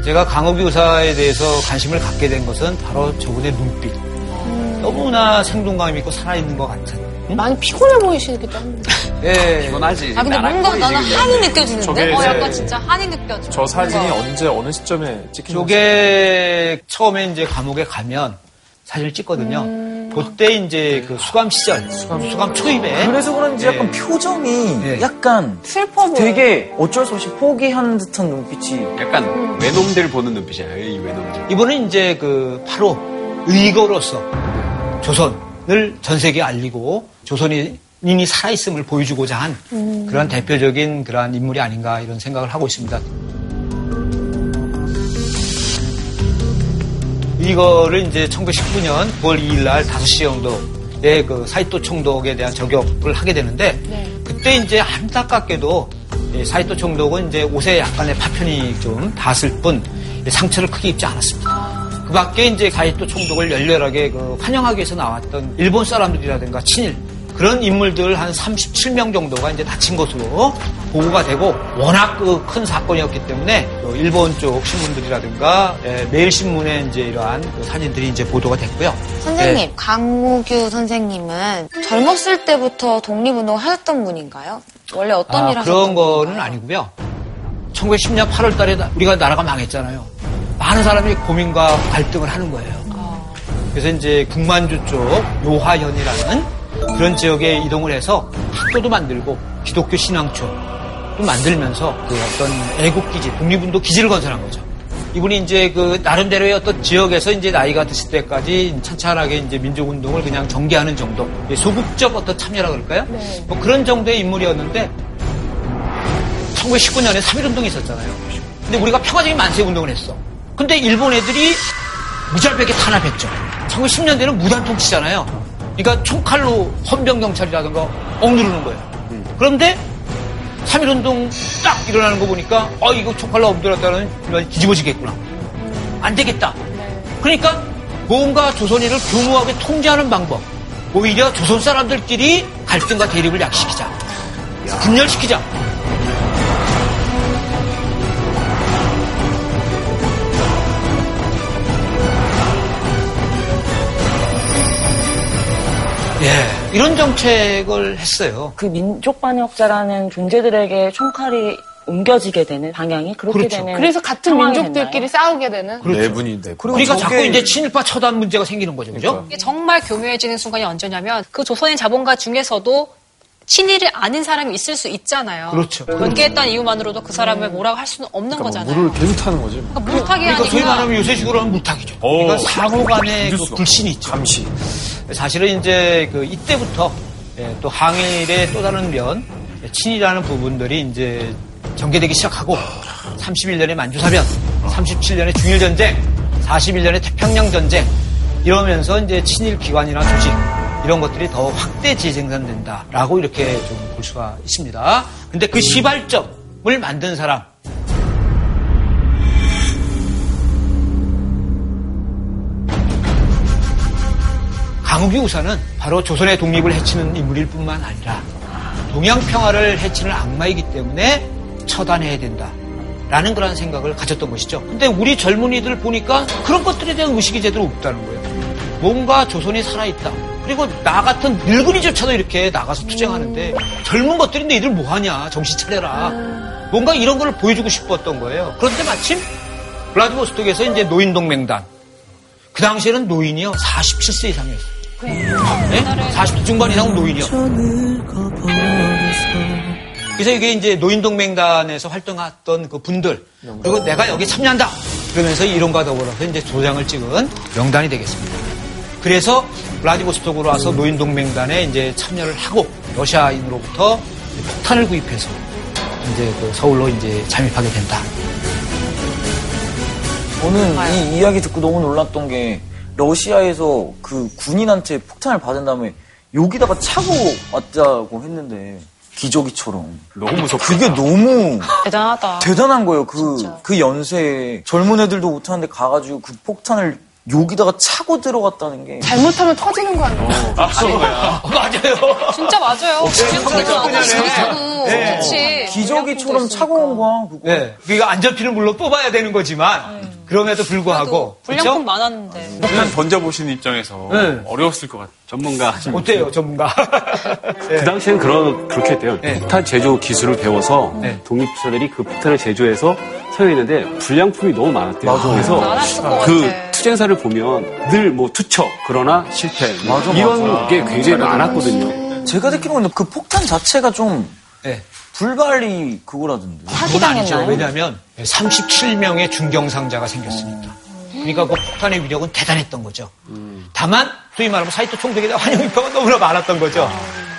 제가 강호기 의사에 대해서 관심을 갖게 된 것은 바로 저분의 눈빛. 너무나 생동감 있고 살아있는 것 같은. 많이 피곤해 보이시기도 합니다. <laughs> 예. 피곤하지. 아 근데 뭔가 나는 한이 느껴지는데? 저게 어, 약간 진짜 한이 느껴져. 저 사진이 언제 어느 시점에 찍힌 저게 처음에 이제 감옥에 가면 사진을 찍거든요. 그때 이제 그 수감 시절, 수감, 초입에. 그래서 그런지 예. 약간 표정이 네. 약간 슬퍼 보여. 되게 어쩔 수 없이 포기한 듯한 눈빛이 약간 외놈들 보는 눈빛이에요, 이 외놈들. 이번은 이제 그 바로 의거로서 조선 을전 세계에 알리고 조선인이 살아있음을 보여주고자 한 그런 대표적인 그러한 인물이 아닌가 이런 생각을 하고 있습니다. 이 이거를 이제 1919년 9월 2일 날 5시 정도에 그 사이토 총독에 대한 저격을 하게 되는데 그때 이제 안타깝게도 이 사이토 총독은 이제 옷에 약간의 파편이 좀 닿았을 뿐 상처를 크게 입지 않았습니다. 그 밖에 이제 사이토 총독을 열렬하게 그 환영하기 위해서 나왔던 일본 사람들이라든가 친일 그런 인물들 한 37명 정도가 이제 다친 것으로 보고가 되고 워낙 그 큰 사건이었기 때문에 그 일본 쪽 신문들이라든가 예, 매일 신문에 이제 이러한 그 사진들이 이제 보도가 됐고요. 선생님, 예, 강무규 선생님은 젊었을 때부터 독립운동을 하셨던 분인가요? 원래 어떤 아, 일 하셨던 그런 거는? 아니고요. 1910년 8월 달에 나- 우리가 나라가 망했잖아요. 많은 사람이 고민과 갈등을 하는 거예요. 그래서 이제 국만주 쪽 요하현이라는 그런 지역에 이동을 해서 학교도 만들고 기독교 신앙초도 만들면서 그 어떤 애국기지, 독립운동 기지를 건설한 거죠. 이분이 이제 그 나름대로의 어떤 지역에서 이제 나이가 드실 때까지 찬찬하게 이제 민족운동을 그냥 전개하는 정도, 소극적 어떤 참여라 그럴까요? 뭐 그런 정도의 인물이었는데 1919년에 3.1운동이 있었잖아요. 근데 우리가 평화적인 만세 운동을 했어. 근데 일본 애들이 무잘백에 탄압했죠. 1910년대는 무단통치잖아요. 그러니까 총칼로 헌병경찰이라든가 억누르는 거예요. 그런데 3.1운동 딱 일어나는 거 보니까 어 이거 총칼로 억누르었다는 뒤집어지겠구나. 안 되겠다. 그러니까 뭔가 조선인을 교묘하게 통제하는 방법. 오히려 조선 사람들끼리 갈등과 대립을 약시키자. 분열시키자. 예, 이런 정책을 했어요. 그 민족 반역자라는 존재들에게 총칼이 옮겨지게 되는 방향이 그렇게 그렇죠. 되는 그래서 같은 민족들끼리 싸우게 되는 내분이 돼. 그러니까 자꾸 이제 친일파 처단 문제가 생기는 거죠, 그죠? 이게 정말 교묘해지는 순간이 언제냐면 그 조선인 자본가 중에서도 친일을 아는 사람이 있을 수 있잖아요. 그렇죠. 연계했던 이유만으로도 그 사람을 뭐라고 할 수는 없는 거잖아요. 물을 계속 타는 거지. 그러니까 물타기 그러니까 소위 아니라 말하면 요새 식으로 하면 물타기죠. 오, 그러니까 상호 간의 그. 불신이 있죠. 감시. 사실은 이제 그 이때부터 예, 또 항일의 또 다른 면, 예, 친이라는 부분들이 이제 전개되기 시작하고 31년의 만주사변, 37년의 중일전쟁, 41년의 태평양 전쟁 이러면서 이제 친일 기관이나 조직 이런 것들이 더 확대 재생산된다라고 이렇게 좀 볼 수가 있습니다. 근데 그 시발점을 만든 사람 강욱이 우사는 바로 조선의 독립을 해치는 인물일 뿐만 아니라 동양 평화를 해치는 악마이기 때문에 처단해야 된다. 라는 그런 생각을 가졌던 것이죠. 근데 우리 젊은이들 보니까 그런 것들에 대한 의식이 제대로 없다는 거예요. 뭔가 조선이 살아있다. 그리고 나 같은 늙은이조차도 이렇게 나가서 투쟁하는데 젊은 것들이 너희들 뭐하냐. 정신 차려라. 뭔가 이런 걸 보여주고 싶었던 거예요. 그런데 마침 블라디보스톡에서 이제 노인동맹단. 그 당시에는 노인이요. 47세 이상이었어요. 네? 40대 중반 이상은 노인이요. 그래서 이게 이제 노인동맹단에서 활동했던 그 분들, 그리고 내가 여기 참여한다! 그러면서 이론과 더불어서 이제 도장을 찍은 명단이 되겠습니다. 그래서 블라디보스톡으로 와서 노인동맹단에 이제 참여를 하고 러시아인으로부터 폭탄을 구입해서 이제 그 서울로 이제 잠입하게 된다. 저는 이 이야기 듣고 너무 놀랐던 게 러시아에서 그 군인한테 폭탄을 받은 다음에 여기다가 차고 왔다고 했는데 기저귀처럼 너무 무섭다. 그게 너무 대단하다. 대단한 거예요. 그, 그 연세에 젊은 애들도 못하는데 가가지고 그 폭탄을 여기다가 차고 들어갔다는 게 잘못하면 터지는 거 아니에요? 어, 맞아요. 진짜 맞아요. 기억하고 네. 그렇지. 기저귀처럼 차고 온 거야. 그거. 네. 그러니까 안전피를 물론 뽑아야 되는 거지만 그럼에도 불구하고 불량품 그렇죠? 많았는데. 폭탄 던져보시는 입장에서 네. 어려웠을 것 같아요. 전문가. 어때요, 전문가? <laughs> 그 당시에는 그런, 그렇게 했대요. 네. 폭탄 제조 기술을 배워서 네. 독립투사들이 그 폭탄을 제조해서 사용했는데 불량품이 너무 많았대요. 그래서 많았을 것그 같아. 투쟁사를 보면 늘 뭐 투척, 그러나 실패. 뭐 맞아, 이런 맞아. 게 굉장히 많았거든요. 제가 듣기로는 그 폭탄 자체가 좀 네. 불발이 그거라던데. 아니죠. 왜냐하면 37명의 중경상자가 생겼으니까. 그러니까 그 폭탄의 위력은 대단했던 거죠. 다만 소위 말하면 사이토 총독에 대한 환영 인파가 너무나 많았던 거죠.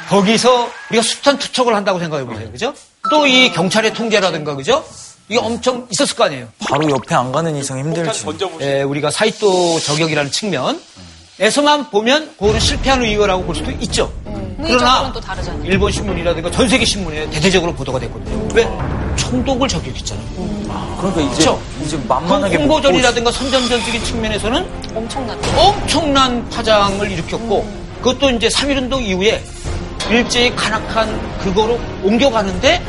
거기서 우리가 숱한 투척을 한다고 생각해 보세요. 그죠? 또 이 경찰의 통제라든가 그죠? 이게 엄청 있었을 거 아니에요. 바로 옆에 안 가는 이상 힘들지. 예, 우리가 사이토 저격이라는 측면에서만 보면 그거는 실패한 의거라고 볼 수도 있죠. 의적으로는 그러나 또 다르잖아요. 일본 신문이라든가 전 세계 신문에 대대적으로 보도가 됐거든요. 왜? 총독을 저격했잖아요. 그러니까 이제 그렇죠. 이제 그 만만하게 못 홍보전이라든가 선전전적인 측면에서는 엄청났죠. 엄청난 파장을 일으켰고 그것도 이제 3.1운동 이후에 일제히 간악한 그거로 옮겨가는데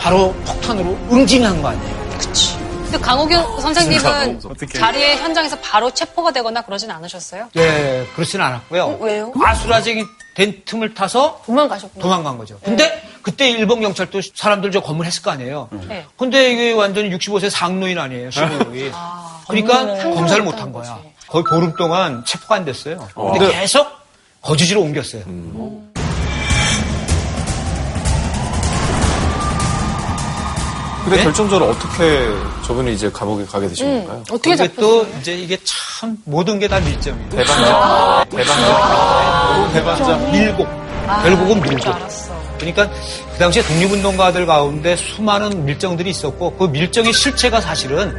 바로 폭탄으로 응징한 거 아니에요. 그치. 근데 강호규 진짜 선생님은. 자리에 현장에서 바로 체포가 되거나 그러진 않으셨어요? 예, 그렇지는 않았고요. 왜요? 아수라장이 된 틈을 타서 도망가셨구나. 도망간 거죠. 근데 그때 일본 경찰도 사람들 저 검문했을 거 아니에요. 네. 근데 이게 완전히 65세 상노인 아니에요, 시골이. 그러니까 검문을 검사를 못 한 거야. 거의 보름 동안 체포가 안 됐어요. 근데 네. 계속 거주지로 옮겼어요. 근데 네? 결정적으로 어떻게 저분이 이제 감옥에 가게 되신 음, 건가요? 어떻게 또 이제 이게 참 모든 게 다 밀점이에요. 대방장. 대방장. 대방장. 밀고. 결국은 밀고. 그러니까 그 당시에 독립운동가들 가운데 수많은 밀정들이 있었고 그 밀정의 실체가 사실은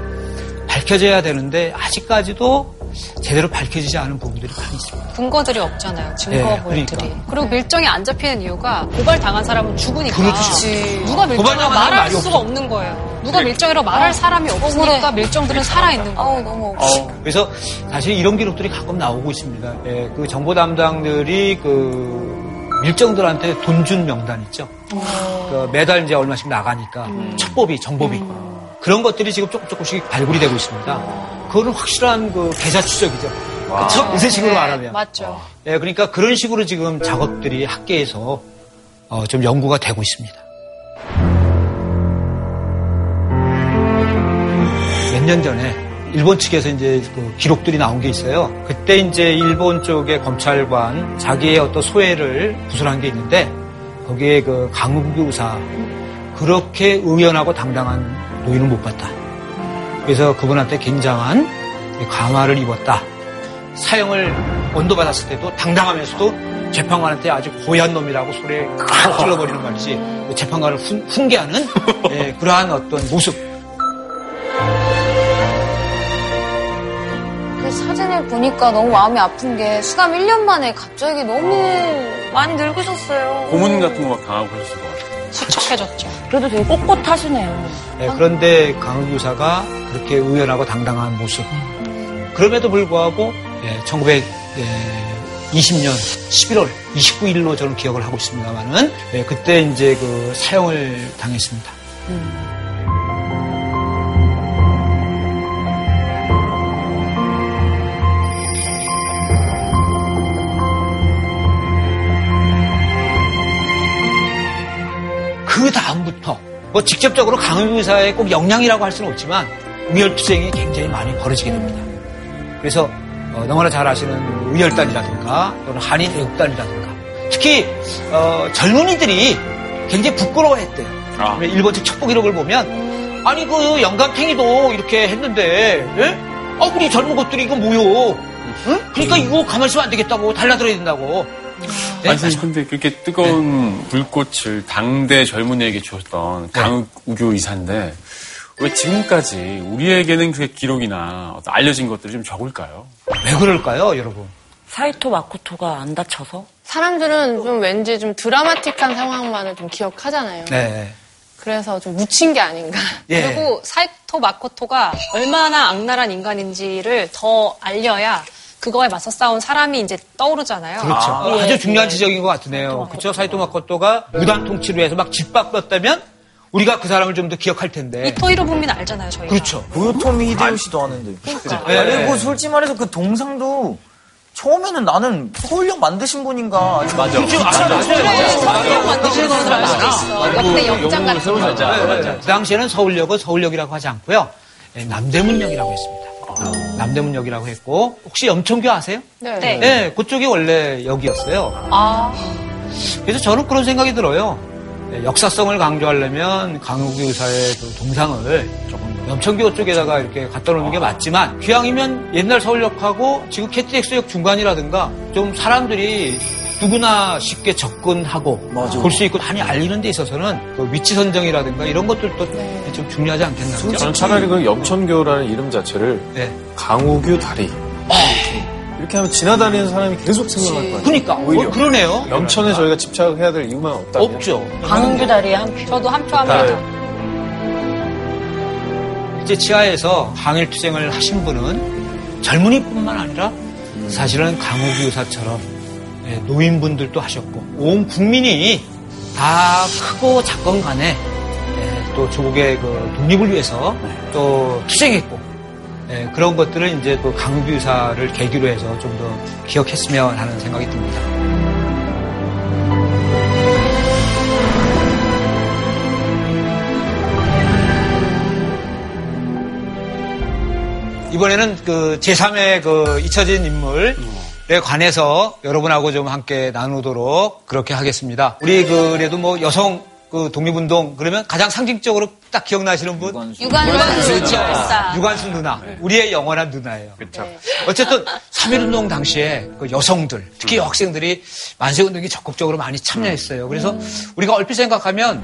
밝혀져야 되는데 아직까지도 제대로 밝혀지지 않은 부분들이 많이 있습니다. 근거들이 없잖아요. 증거물들이. 네, 그러니까. 그리고 밀정이 안 잡히는 이유가 고발 당한 사람은 죽으니까. 그렇죠. 누가 밀정이라고 말할 수가. 없는 거예요. 누가 밀정이라고 말할 사람이 없으니까 밀정들은 살아있는 거예요. 너무 그래서 사실 이런 기록들이 가끔 나오고 있습니다. 예, 그 정보 담당들이 그 밀정들한테 돈 준 명단 있죠. 그 매달 이제 얼마씩 나가니까 첩보비, 정보비 그런 것들이 지금 조금 조금씩 발굴이 되고 있습니다. 그거는 확실한 그 계좌 추적이죠. 그쵸? 무슨 식으로 네, 말하면. 맞죠. 예, 그러니까 그런 식으로 지금 작업들이 학계에서 어, 좀 연구가 되고 있습니다. 몇 년 전에 일본 측에서 이제 그 기록들이 나온 게 있어요. 그때 이제 일본 쪽의 검찰관 자기의 어떤 소회를 구술한 게 있는데 거기에 그 강욱규 의사 그렇게 의연하고 당당한 노인을 못 봤다. 그래서 그분한테 굉장한 감화를 입었다. 사형을 언도받았을 때도 당당하면서도 재판관한테 아주 고얀 놈이라고 소리에 칵 찔러버리는 말이지 그 재판관을 훈, 훈계하는 예, <laughs> 그러한 어떤 모습 그 사진을 보니까 너무 마음이 아픈 게 수감 1년 만에 갑자기 너무 많이 늙으셨어요. 고문 같은 거 막 당하고 그랬을 것 같아요. 수척해졌죠. 그래도 되게 꼿꼿하시네요. 예, 그런데 강욱 유사가 그렇게 의연하고 당당한 모습. 그럼에도 불구하고 1920년 11월 29일로 저는 기억을 하고 있습니다만은 예, 그때 이제 그 사형을 당했습니다. 그 다음부터 뭐 직접적으로 강욱 의사의 꼭 역량이라고 할 수는 없지만 우열투쟁이 굉장히 많이 벌어지게 됩니다. 그래서 어, 너무나 잘 아시는 의열단이라든가 또는 한인 애국단이라든가 특히 어, 젊은이들이 굉장히 부끄러워했대요. 왜 일본 측 첩보 기록을 보면 아니 그 영감탱이도 이렇게 했는데 예? 어 우리 젊은 것들이 이거 뭐요? 응? 그러니까 이거 가만히 있으면 안 되겠다고 달라들어야 된다고. 네? 아니, 사실 근데 그렇게 뜨거운 불꽃을 당대 젊은이에게 주었던 강우교 이사인데 왜 지금까지 우리에게는 그 기록이나 어떤 알려진 것들이 좀 적을까요? 왜 그럴까요, 여러분? 사이토 마코토가 안 다쳐서? 사람들은 좀 왠지 좀 드라마틱한 상황만을 좀 기억하잖아요. 네. 그래서 좀 묻힌 게 아닌가. <laughs> 예. 그리고 사이토 마코토가 얼마나 악랄한 인간인지를 더 알려야 그거에 맞서 싸운 사람이 이제 떠오르잖아요. 그렇죠. 아, 예. 아주 중요한 지적인 것 같으네요. 그렇죠. 사이토 마 코토가 무단 통치로 해서 막 짓밟혔다면 우리가 그 사람을 좀 더 기억할 텐데. 이토히로 분민 알잖아요, 저희가. 그렇죠. 도요토미 히데요시도 아는데. 그러니까. 예, 그리고 예. 솔직히 말해서 그 동상도 처음에는 나는 서울역 만드신 분인가. 맞아. 그렇죠. 아, 맞아, 맞아. 서울역 만드시는 분들 알 수도 있어. 역대 영장 같은 거. 그 당시에는 서울역은 서울역이라고 하지 않고요. 예, 남대문역이라고 했습니다. 남대문역이라고 했고 혹시 염천교 아세요? 네. 네. 네, 그쪽이 원래 역이었어요. 아, 그래서 저는 그런 생각이 들어요. 네, 역사성을 강조하려면 강욱이 의사의 그 동상을 조금 염천교 쪽에다가 이렇게 갖다 놓는 게 맞지만 기왕이면 옛날 서울역하고 지금 KTX역 중간이라든가 좀 사람들이 누구나 쉽게 접근하고 볼 수 있고 많이 알리는 데 있어서는 그 위치 선정이라든가 이런 것들도 좀 중요하지 않겠나 요? 저는 차라리 그 염천교라는 이름 자체를 네. 강우규 다리 이렇게 하면 지나다니는 사람이 계속 생각할 거예요. 그러니까 오히려 어, 그러네요. 염천에 저희가 집착해야 될 이유만 없다면 없죠. 강은규 다리에 한 표. 저도 한 표 합니다. 네. 이제 지하에서 항일 투쟁을 하신 분은 젊은이뿐만 아니라 사실은 강호규 의사처럼 예, 노인분들도 하셨고 온 국민이 다 크고 작건 간에 예, 또 조국의 그 독립을 위해서 또 투쟁했고 예, 그런 것들을 이제 또 강호규 의사를 계기로 해서 좀 더 기억했으면 하는 생각이 듭니다. 이번에는 그 제3의 그 잊혀진 인물에 관해서 여러분하고 좀 함께 나누도록 그렇게 하겠습니다. 우리 그래도 뭐 여성 그 독립운동 그러면 가장 상징적으로 딱 기억나시는 분? 유관순. 그렇죠. 열사. 유관순 누나. 우리의 영원한 누나예요. 어쨌든 3.1운동 당시에 그 여성들, 특히 여학생들이 만세운동에 적극적으로 많이 참여했어요. 그래서 우리가 얼핏 생각하면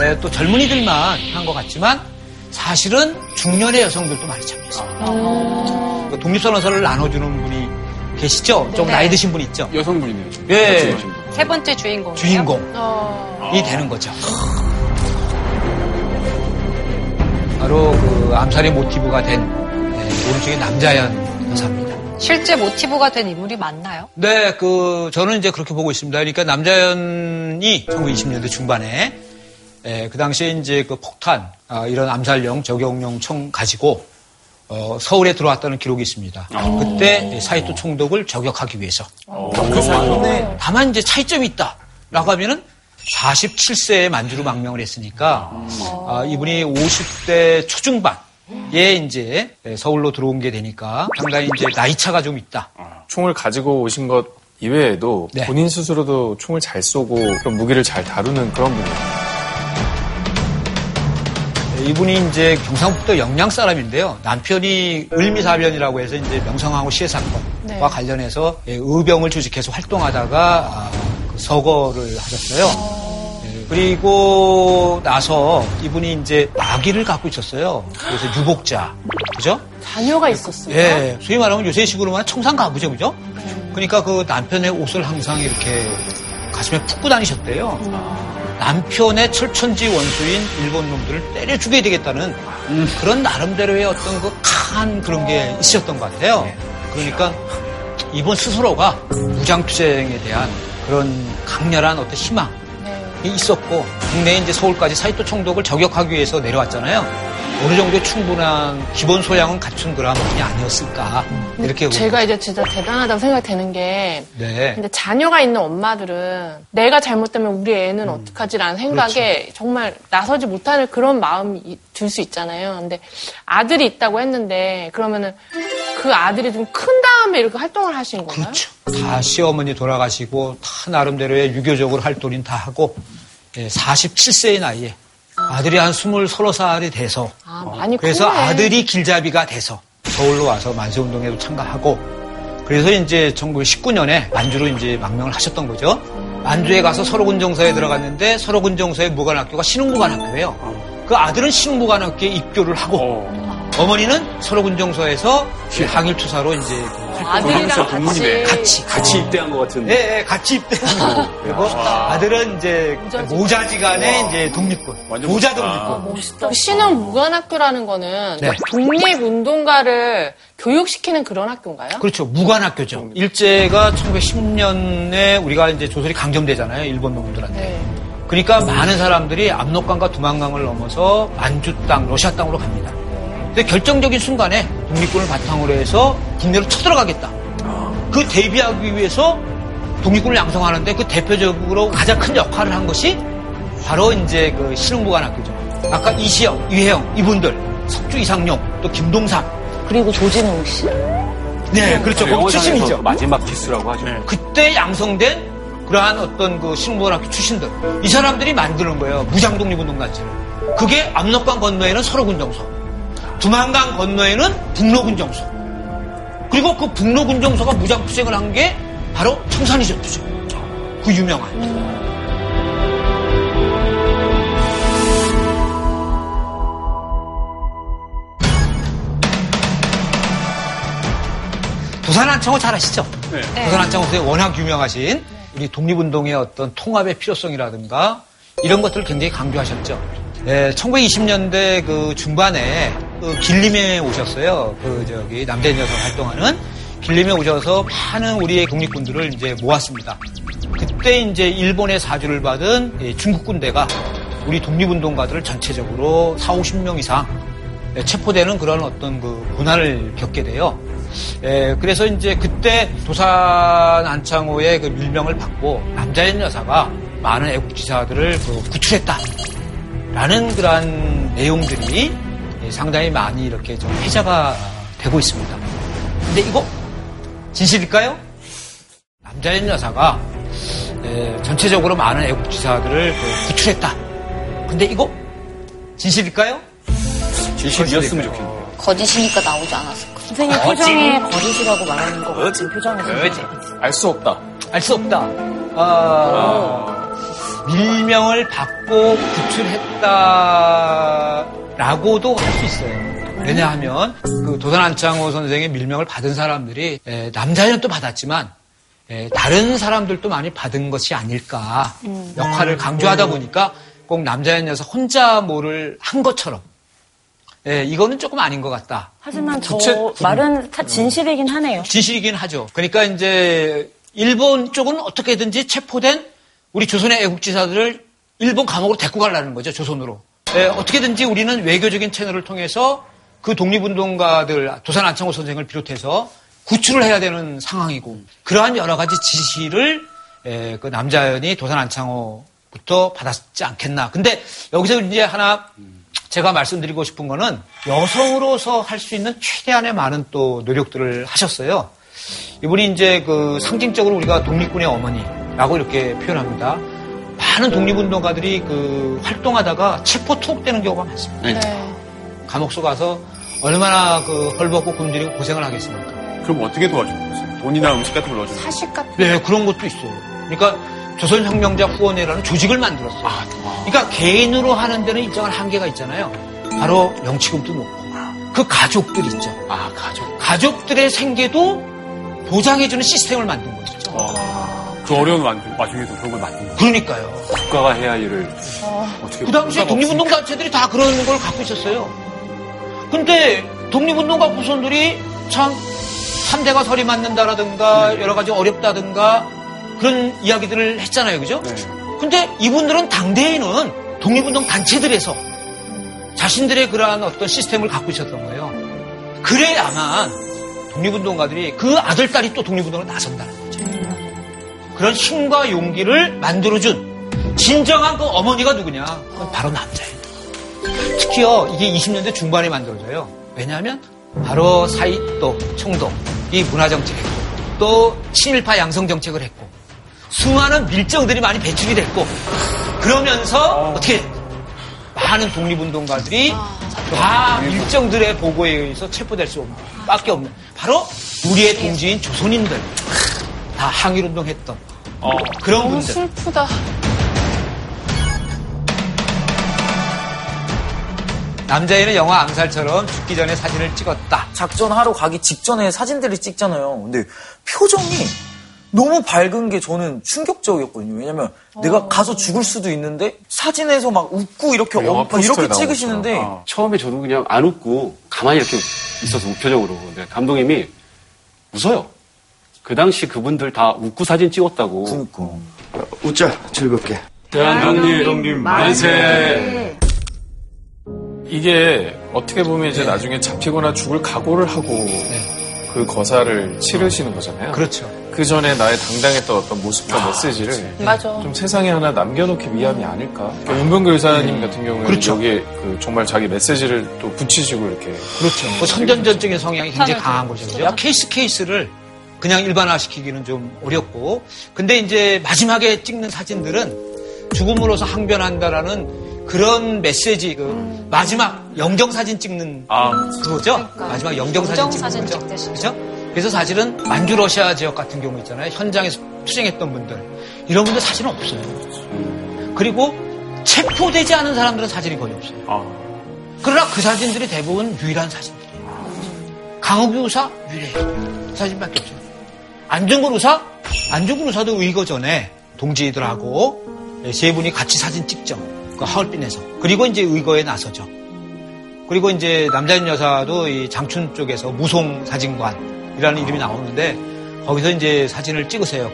에, 또 젊은이들만 한 것 같지만 사실은 중년의 여성들도 많이 참여했어요. 그 독립선언서를 나눠주는 분이 계시죠? 좀 네. 나이 드신 분 있죠? 여성분이네요. 예. 세 번째 주인공. 주인공이 어. 되는 거죠. 바로 그 암살의 모티브가 된 예, 오른쪽에 남자연 여사입니다. 실제 모티브가 된 인물이 맞나요? 네, 그 저는 이제 그렇게 보고 있습니다. 그러니까 남자연이 1920년대 중반에 에, 그 당시에 이제 그 폭탄 아, 이런 암살용 적용용 총 가지고 어, 서울에 들어왔다는 기록이 있습니다. 그때 사이토 총독을 저격하기 위해서. 네. 다만 이제 차이점이 있다라고 하면은 47세에 만주로 망명을 했으니까 아, 이분이 50대 초중반 에 이제 서울로 들어온 게 되니까 상당히 이제 나이 차가 좀 있다. 총을 가지고 오신 것 이외에도 네. 본인 스스로도 총을 잘 쏘고 그런 무기를 잘 다루는 그런 분이에요. 네, 이분이 이제 경상북도 영양 사람인데요. 남편이 을미사변이라고 해서 이제 명성황후 시해 사건과 네. 관련해서 예, 의병을 조직해서 활동하다가 아, 그 서거를 하셨어요. 예, 그리고 나서 이분이 이제 아기를 갖고 있었어요. 그래서 유복자, 그죠? 자녀가 있었어요. 예, 소위 말하면 요새식으로만 청산 가부죠, 그죠? 그러니까 그 남편의 옷을 항상 이렇게 가슴에 품고 다니셨대요. 남편의 철천지 원수인 일본 놈들을 때려 죽여야 되겠다는 그런 나름대로의 어떤 그 강한 그런 게 있었던 것 같아요. 그러니까 이번 스스로가 무장투쟁에 대한 그런 강렬한 어떤 희망이 있었고 국내에 이제 서울까지 사이토 총독을 저격하기 위해서 내려왔잖아요. 어느 정도의 충분한 기본 소양은 갖춘 그런 분이 아니었을까 이렇게. 제가 이제 진짜 대단하다고 생각이 되는 게 네. 근데 자녀가 있는 엄마들은 내가 잘못되면 우리 애는 어떡하지라는 생각에 정말 나서지 못하는 그런 마음이 들 수 있잖아요. 근데 아들이 있다고 했는데 그러면은 그 아들이 좀 큰 다음에 이렇게 활동을 하신 건가요? 그렇죠. 다 시어머니 돌아가시고 다 나름대로의 유교적으로 활동은 다 하고 47세의 나이에 아들이 한 20, 30살이 돼서 아, 많이 그래서 크네. 아들이 길잡이가 돼서 서울로 와서 만세운동에도 참가하고 그래서 이제 1919년에 만주로 이제 망명을 하셨던 거죠. 만주에 가서 서로군정서에 들어갔는데 서로군정서의 무관학교가 신흥무관학교예요. 그 아들은 신흥무관학교에 입교를 하고 어머니는 서로군정서에서 항일투사로 이제 그 아들이랑 동문이네. 같이 같이 입대한 것 같은. 예, 예, 같이 입대하고 그리고 아들은 이제 모자지간의 이제 독립군, 모자 독립군. 멋있다. 신흥 무관학교라는 거는 네. 독립운동가를 교육시키는 그런 학교인가요? 그렇죠. 무관학교죠. 일제가 1910년에 우리가 이제 조선이 강점되잖아요. 일본 놈들한테. 네. 그러니까 많은 사람들이 압록강과 두만강을 넘어서 만주 땅, 러시아 땅으로 갑니다. 근데 결정적인 순간에 독립군을 바탕으로 해서 국내로 쳐들어가겠다. 그 대비하기 위해서 독립군을 양성하는데 그 대표적으로 가장 큰 역할을 한 것이 바로 이제 그 신흥무관학교죠. 아까 이시영, 이회영 이분들, 석주 이상룡, 또 김동삼. 그리고 조진웅 씨. 네, 그렇죠. 영화 암살에서 출신이죠. 마지막 기수라고 하죠. 그때 양성된 그러한 어떤 그 신흥무관학교 출신들 이 사람들이 만드는 거예요 무장 독립운동단체를 그게 압록강 건너에는 서로군정서 두만강 건너에는 북로군정서 그리고 그 북로군정서가 무장 투쟁을 한 게 바로 청산이전투죠 그 유명한. 도산안창호 잘 아시죠? 네. 도산안창호 선생님 워낙 유명하신 우리 독립운동의 어떤 통합의 필요성이라든가 이런 것들을 굉장히 강조하셨죠. 예, 1920년대 그 중반에 그 길림에 오셨어요. 그 저기 남대인 여성 활동하는 길림에 오셔서 많은 우리의 독립군들을 이제 모았습니다. 그때 이제 일본의 사주를 받은 이 중국 군대가 우리 독립운동가들을 전체적으로 4, 50명 이상 예, 체포되는 그런 어떤 그 고난을 겪게 돼요. 예, 그래서 이제 그때 도산 안창호의 그 밀명을 받고 남자인 여사가 많은 애국지사들을 그 구출했다. 라는 그러한 내용들이 예, 상당히 많이 이렇게 좀 회자가 되고 있습니다. 근데 이거 진실일까요? 남자인 여사가 예, 전체적으로 많은 애국지사들을 그 구출했다. 근데 이거 진실일까요? 진실이었으면 좋겠네요. 거짓이니까 나오지 않았을까. 선생님 표정에 거짓이라고 말하는 것 같은 표정에서. 알수 없다. 알 수 없다. 아, 밀명을 받고 구출했다라고도 할 수 있어요. 왜냐하면 그 도산 안창호 선생의 밀명을 받은 사람들이 에, 남자는 또 받았지만 에, 다른 사람들도 많이 받은 것이 아닐까 역할을 강조하다 보니까 꼭 녀석 혼자 뭐를 한 것처럼 에, 이거는 조금 아닌 것 같다. 하지만 저 구체- 말은 다 진실이긴 하네요. 진실이긴 하죠. 그러니까 이제 일본 쪽은 어떻게든지 체포된 우리 조선의 애국지사들을 일본 감옥으로 데리고 가려는 거죠. 조선으로. 예, 어떻게든지 우리는 외교적인 채널을 통해서 그 독립운동가들 도산 안창호 선생을 비롯해서 구출을 해야 되는 상황이고 그러한 여러 가지 지시를 예, 그 남자연이 도산 안창호부터 받았지 않겠나. 근데 여기서 이제 하나 제가 말씀드리고 싶은 거는 여성으로서 할 수 있는 최대한의 많은 또 노력들을 하셨어요. 이분이 이제 그 상징적으로 우리가 독립군의 어머니 라고 이렇게 표현합니다. 많은 독립운동가들이 그 활동하다가 체포 투옥되는 경우가 많습니다. 감옥소 가서 얼마나 그 헐벗고 굶주리고 고생을 하겠습니까? 그럼 어떻게 도와줬어요? 돈이나 음식 같은 걸 넣어주는 거예요? 사식 같은 네, 그런 것도 있어요. 그러니까 조선혁명자 후원회라는 조직을 만들었어요. 그러니까 개인으로 하는 데는 일정한 한계가 있잖아요. 바로 명치금도 높고 그 가족들 있죠. 아, 가족. 가족들의 생계도 보장해주는 시스템을 만든 거죠. 그 어려운 와- 와중에도 그런 걸 만든 거예요. 그러니까요. 국가가 해야 할 일을 어떻게 그 당시에 독립운동 단체들이 다 그런 걸 갖고 있었어요. 근데 독립운동가 후손들이 참 3대가 설이 맞는다라든가 여러 가지 어렵다든가 그런 이야기들을 했잖아요. 그죠? 근데 이분들은 당대에는 독립운동 단체들에서 자신들의 그러한 어떤 시스템을 갖고 있었던 거예요. 그래야만 독립운동가들이 그 아들, 딸이 또 독립운동을 나선다는 거죠. 그런 힘과 용기를 만들어준 진정한 그 어머니가 누구냐? 그건 바로 남자예요. 특히요, 이게 20년대 중반에 만들어져요. 왜냐하면 바로 사이또 총독, 이 문화정책을 했고, 또 친일파 양성정책을 했고, 수많은 밀정들이 많이 배출이 됐고, 그러면서 어떻게 많은 독립운동가들이 다 일정들의 보고에 의해서 체포될 수 없는, 밖에 없는, 바로 우리의 동지인 조선인들, 다 항일운동했던 그런 너무 분들. 슬프다. 남자애는 영화 암살처럼 죽기 전에 사진을 찍었다. 작전하러 가기 직전에 사진들을 찍잖아요. 근데 표정이 너무 밝은 게 저는 충격적이었거든요. 왜냐면 내가 가서 죽을 수도 있는데 사진에서 막 웃고 이렇게 그 어, 이렇게 찍으시는데. 아, 처음에 저도 그냥 안 웃고 가만히 이렇게 있어서 우표적으로. 근데 감독님이 웃어요. 그 당시 그분들 다 웃고 사진 찍었다고. 그러니까. 웃자 즐겁게. 대한독립 만세. 이게 어떻게 보면 이제 나중에 잡히거나 죽을 각오를 하고 그 거사를 치르시는 거잖아요. 그렇죠. 그 전에 나의 당당했던 어떤 모습과 메시지를 맞아. 좀 세상에 하나 남겨놓기 위함이 아닐까. 윤병교 의사님 같은 경우에는 그렇죠. 여기에 그 정말 자기 메시지를 또 붙이시고 이렇게 그렇죠. 그 선전전적인 성향이 굉장히 강한 거죠. 케이스 케이스를 그냥 일반화시키기는 좀 어렵고. 근데 이제 마지막에 찍는 사진들은 죽음으로서 항변한다라는 그런 메시지, 그 마지막 영정 사진 찍는 아, 그거죠? 마지막 영정 사진 찍는 영정사진 거죠. 그죠? 그래서 사실은 만주 러시아 지역 같은 경우 있잖아요. 현장에서 투쟁했던 분들 이런 분들 사진은 없어요. 그리고 체포되지 않은 사람들은 사진이 거의 없어요. 그러나 그 사진들이 대부분 유일한 사진들이에요. 강욱유 의사 유일해요. 사진밖에 없어요. 안중근 의사? 안중근 의사도 의거 전에 동지들하고 세 분이 같이 사진 찍죠. 그 하얼빈에서. 그리고 이제 의거에 나서죠. 그리고 이제 남자인 여사도 이 장춘 쪽에서 무송 사진관이라는 이름이 나오는데 거기서 이제 사진을 찍으세요.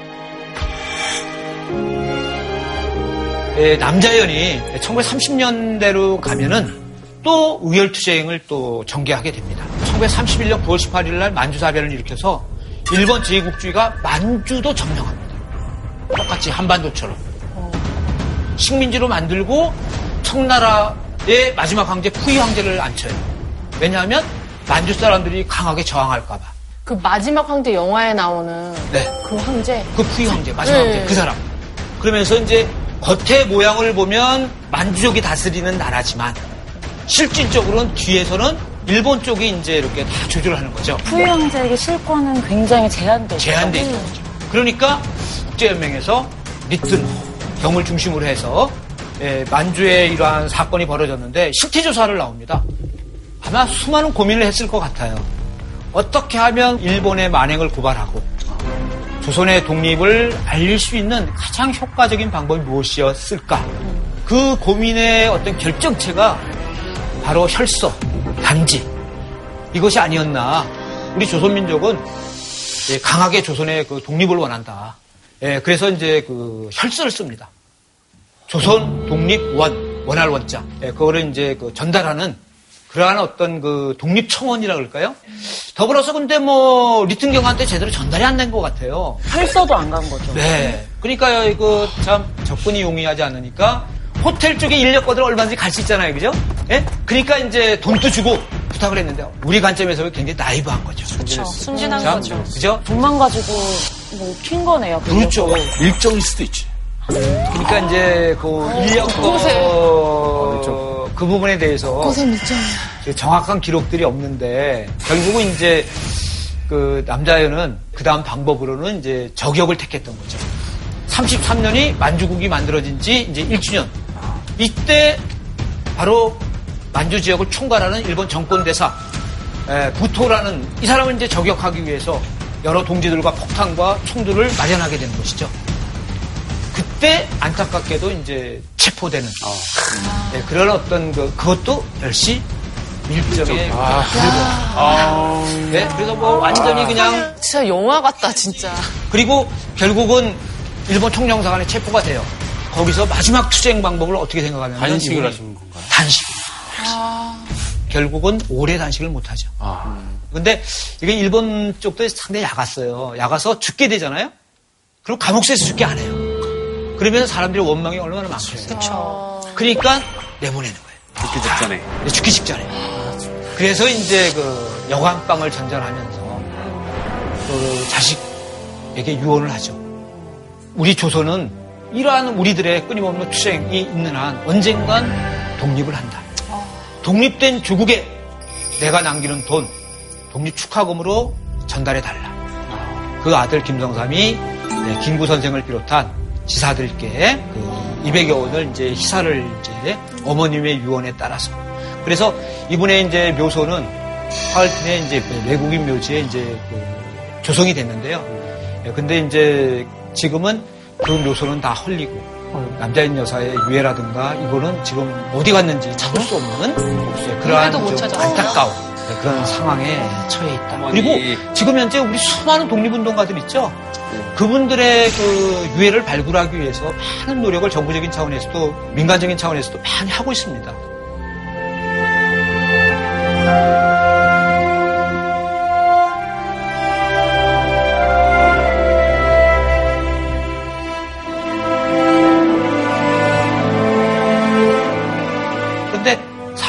예, 남자연이 1930년대로 가면은 또 의열투쟁을 또 전개하게 됩니다. 1931년 9월 18일 날 만주사변을 일으켜서 일본 제국주의가 만주도 점령합니다. 똑같이 한반도처럼. 식민지로 만들고 청나라의 마지막 황제 푸이 황제를 앉혀요. 왜냐하면 만주 사람들이 강하게 저항할까봐. 그 마지막 황제 영화에 나오는 네. 그 황제. 그 푸이 황제, 마지막 네. 황제, 그 사람. 그러면서 이제 겉의 모양을 보면 만주족이 다스리는 나라지만 실질적으로는 뒤에서는 일본 쪽이 이제 이렇게 다 조절하는 거죠. 황제에게 실권은 굉장히 제한돼 있어요. 제한돼 있는 거죠. 그러니까 국제연맹에서 리튼 경을 중심으로 해서 예, 만주에 이러한 사건이 벌어졌는데 실태 조사를 나옵니다. 아마 수많은 고민을 했을 것 같아요. 어떻게 하면 일본의 만행을 고발하고 조선의 독립을 알릴 수 있는 가장 효과적인 방법이 무엇이었을까? 그 고민의 어떤 결정체가 바로 혈서, 단지 이것이 아니었나? 우리 조선민족은 예, 강하게 조선의 그 독립을 원한다. 예, 그래서 이제 그 혈서를 씁니다. 조선 독립 원 원할 원자. 예, 그거를 이제 그 전달하는 그러한 어떤 그 독립 청원이라 그럴까요? 더불어서 근데 뭐 리튼경한테 제대로 전달이 안 된 것 같아요. 혈서도 안 간 거죠. 네. 그러니까 이거 참 접근이 용이하지 않으니까 호텔 쪽에 인력거들 얼마든지 갈 수 있잖아요. 그죠? 예? 그러니까 이제 돈도 주고 부탁을 했는데 우리 관점에서 굉장히 나이브한 거죠. 그렇죠. 순진한 참, 거죠. 그죠? 돈만 가지고 뭐 튄 거네요. 그렇죠. 일정일 수도 있지. 그러니까 이제 그 인력거 그 부분에 대해서. 정확한 기록들이 없는데 결국은 이제 그 남자연은 그 다음 방법으로는 이제 저격을 택했던 거죠. 33년이 만주국이 만들어진 지 이제 1주년. 이때 바로 만주 지역을 총괄하는 일본 정권 대사 에, 부토라는 이 사람을 이제 저격하기 위해서 여러 동지들과 폭탄과 총들을 마련하게 되는 것이죠. 그때 안타깝게도 이제 체포되는 네, 그런 어떤 그 그것도 역시 일정의 아, 네, 그래서 뭐 완전히 그냥 진짜 영화 같다, 진짜. 그리고 결국은 일본 총영사관에 체포가 돼요. 거기서 마지막 투쟁 방법을 어떻게 생각하냐면 단식을 하신 건가요? 단식. 결국은 오래 단식을 못 하죠. 근데 이게 일본 쪽도 상당히 야갔어요. 야가서 죽게 되잖아요. 그럼 감옥에서 죽게 안 해요. 그러면 사람들의 원망이 얼마나 많겠어요. 그렇죠. 그러니까 내보내는 거예요. 죽기 직전에. 네, 죽기 직전에. 그래서 이제 그 여관방을 전전하면서 그 자식에게 유언을 하죠. 우리 조선은 이러한 우리들의 끊임없는 투쟁이 있는 한 언젠간 독립을 한다. 독립된 조국에 내가 남기는 돈, 독립 축하금으로 전달해 달라. 그 아들 김성삼이 네, 김구 선생을 비롯한 지사들께 그 200여 원을 이제 희사를 이제 어머님의 유언에 따라서 그래서 이분의 이제 묘소는 하얼빈의 이제 그 외국인 묘지에 이제 그 조성이 됐는데요. 예, 근데 이제 지금은 그 묘소는 다 헐리고 남자인 여사의 유해라든가 이거는 지금 어디 갔는지 찾을 수 없는. 그러한 좀 찾았어요. 안타까운 네, 그런 상황에 처해 있다. 어머니. 그리고 지금 현재 우리 수많은 독립운동가들 있죠. 그분들의 그 유해를 발굴하기 위해서 많은 노력을 정부적인 차원에서도 민간적인 차원에서도 많이 하고 있습니다.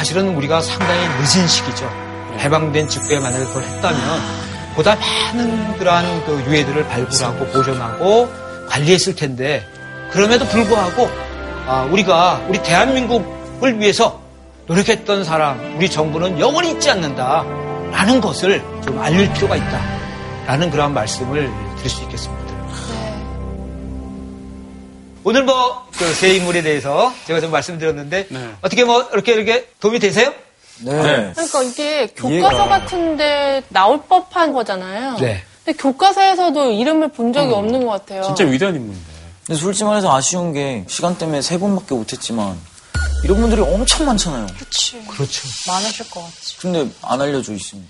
사실은 우리가 상당히 늦은 시기죠. 해방된 직후에 만약에 그걸 했다면 보다 많은 그러한 그 유해들을 발굴하고 보존하고 관리했을 텐데 그럼에도 불구하고 아, 우리가 우리 대한민국을 위해서 노력했던 사람, 우리 정부는 영원히 잊지 않는다라는 것을 좀 알릴 필요가 있다라는 그러한 말씀을 드릴 수 있겠습니다. 오늘 뭐그새 인물에 대해서 제가 좀 말씀드렸는데 어떻게 뭐 이렇게 이렇게 도움이 되세요? 네. 그러니까 이게 교과서 이해가- 같은데 나올 법한 거잖아요. 네. 근데 교과서에서도 이름을 본 적이 없는 것 같아요. 진짜 위대한 인물인데. 근데 솔직히 말해서 아쉬운 게 시간 때문에 세 분밖에 못했지만 이런 분들이 엄청 많잖아요. 그렇지. 그렇죠. 많으실 것 같지. 근데 안 알려져 있습니다.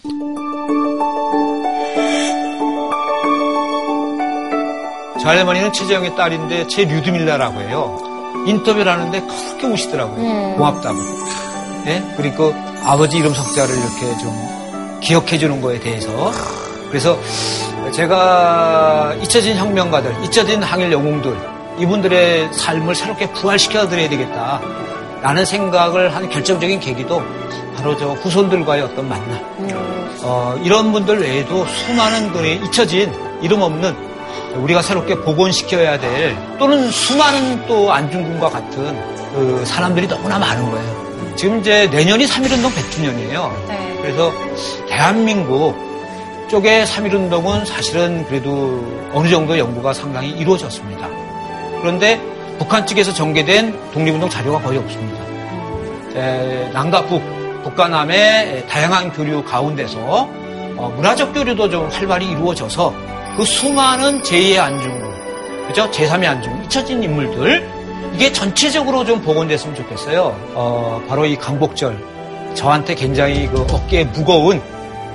저 할머니는 최재형의 딸인데 최류드밀라라고 해요. 인터뷰를 하는데 그렇게 우시더라고요. 고맙다고. 예? 그리고 아버지 이름 석자를 이렇게 좀 기억해 주는 거에 대해서. 그래서 제가 잊혀진 혁명가들, 잊혀진 항일 영웅들, 이분들의 삶을 새롭게 부활시켜 드려야 되겠다. 라는 생각을 한 결정적인 계기도 바로 저 후손들과의 어떤 만남. 어, 이런 분들 외에도 수많은 그 잊혀진 이름 없는 우리가 새롭게 복원시켜야 될 또는 수많은 또 안중근과 같은 그 사람들이 너무나 많은 거예요. 지금 이제 내년이 3.1운동 100주년이에요. 네. 그래서 대한민국 쪽의 3.1운동은 사실은 그래도 어느 정도 연구가 상당히 이루어졌습니다. 그런데 북한 측에서 전개된 독립운동 자료가 거의 없습니다. 에, 남과 북, 북과 남의 다양한 교류 가운데서 어, 문화적 교류도 좀 활발히 이루어져서 그 수많은 제2의 안중근, 그죠? 제3의 안중근, 잊혀진 인물들, 이게 전체적으로 좀 복원됐으면 좋겠어요. 어, 바로 이 강복절, 저한테 굉장히 그 어깨에 무거운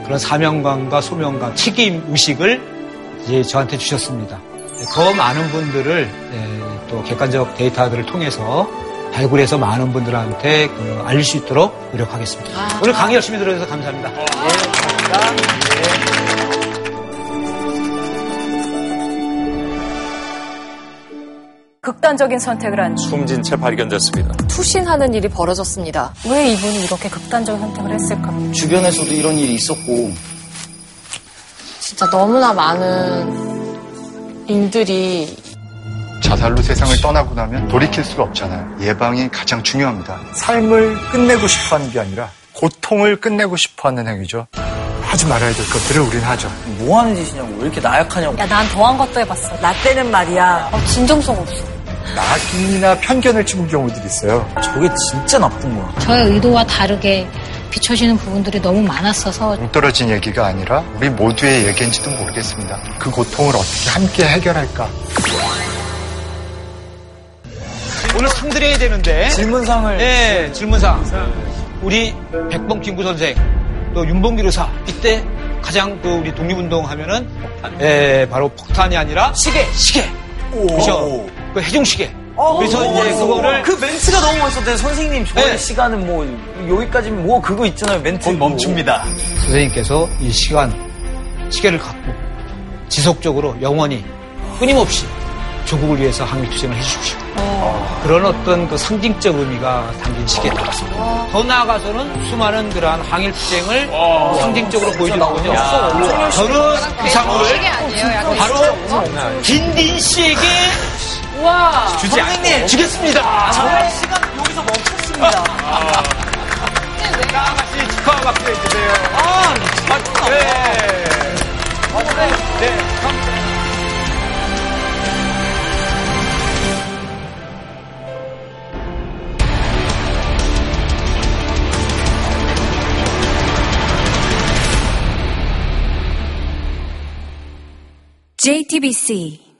그런 사명감과 소명감, 책임 의식을 이제 저한테 주셨습니다. 더 많은 분들을 예, 또 객관적 데이터들을 통해서 발굴해서 많은 분들한테 그 알릴 수 있도록 노력하겠습니다. 오늘 강의 열심히 들어주셔서 감사합니다. 예, 감사합니다. 극단적인 선택을 한 숨진 채 발견됐습니다. 투신하는 일이 벌어졌습니다. 왜 이분이 이렇게 극단적인 선택을 했을까? 주변에서도 이런 일이 있었고 진짜 너무나 많은 인들이 자살로 세상을 떠나고 나면 돌이킬 수가 없잖아요. 예방이 가장 중요합니다. 삶을 끝내고 싶어 하는 게 아니라 고통을 끝내고 싶어 하는 행위죠. 하지 말아야 될 것들을 우리는 하죠. 뭐 하는 짓이냐고 왜 이렇게 나약하냐고. 야, 난 더한 것도 해봤어. 나 때는 말이야. 어, 진정성 없어. 낙인이나 편견을 치는 경우들이 있어요. 저게 진짜 나쁜 거야. 저의 의도와 다르게 비춰지는 부분들이 너무 많았어서 동떨어진 얘기가 아니라 우리 모두의 얘기인지도 모르겠습니다. 그 고통을 어떻게 함께 해결할까? 오늘 상 드려야 되는데. 질문상을. 네, 질문상. 우리 백봉 김구 선생, 또 윤봉길 의사, 이때 가장 그 우리 독립운동 하면은, 예, 바로 폭탄이 아니라 시계, 시계. 그죠? 그 해중시계. 그래서 이제 그거를. 그 멘트가 너무 멋있었대요. 선생님, 저의 네. 시간은 뭐, 여기까지면 뭐 그거 있잖아요. 멘트. 멈춥니다. 선생님께서 이 시간, 시계를 갖고 지속적으로 영원히 끊임없이 조국을 위해서 항일투쟁을 해주십시오. 그런 어떤 그 상징적 의미가 담긴 시계인 것 같습니다. 더 나아가서는 수많은 그러한 항일 투쟁을 상징적으로 보여주는 거죠. 저는 이 상을 바로 딘딘 씨에게 와. 주지 않고 주겠습니다. 정말 시간 여기서 멈췄습니다. 다 같이 축하 박수 해주세요. 아, 맞다. 네. 네. 네. 감사합니다. JTBC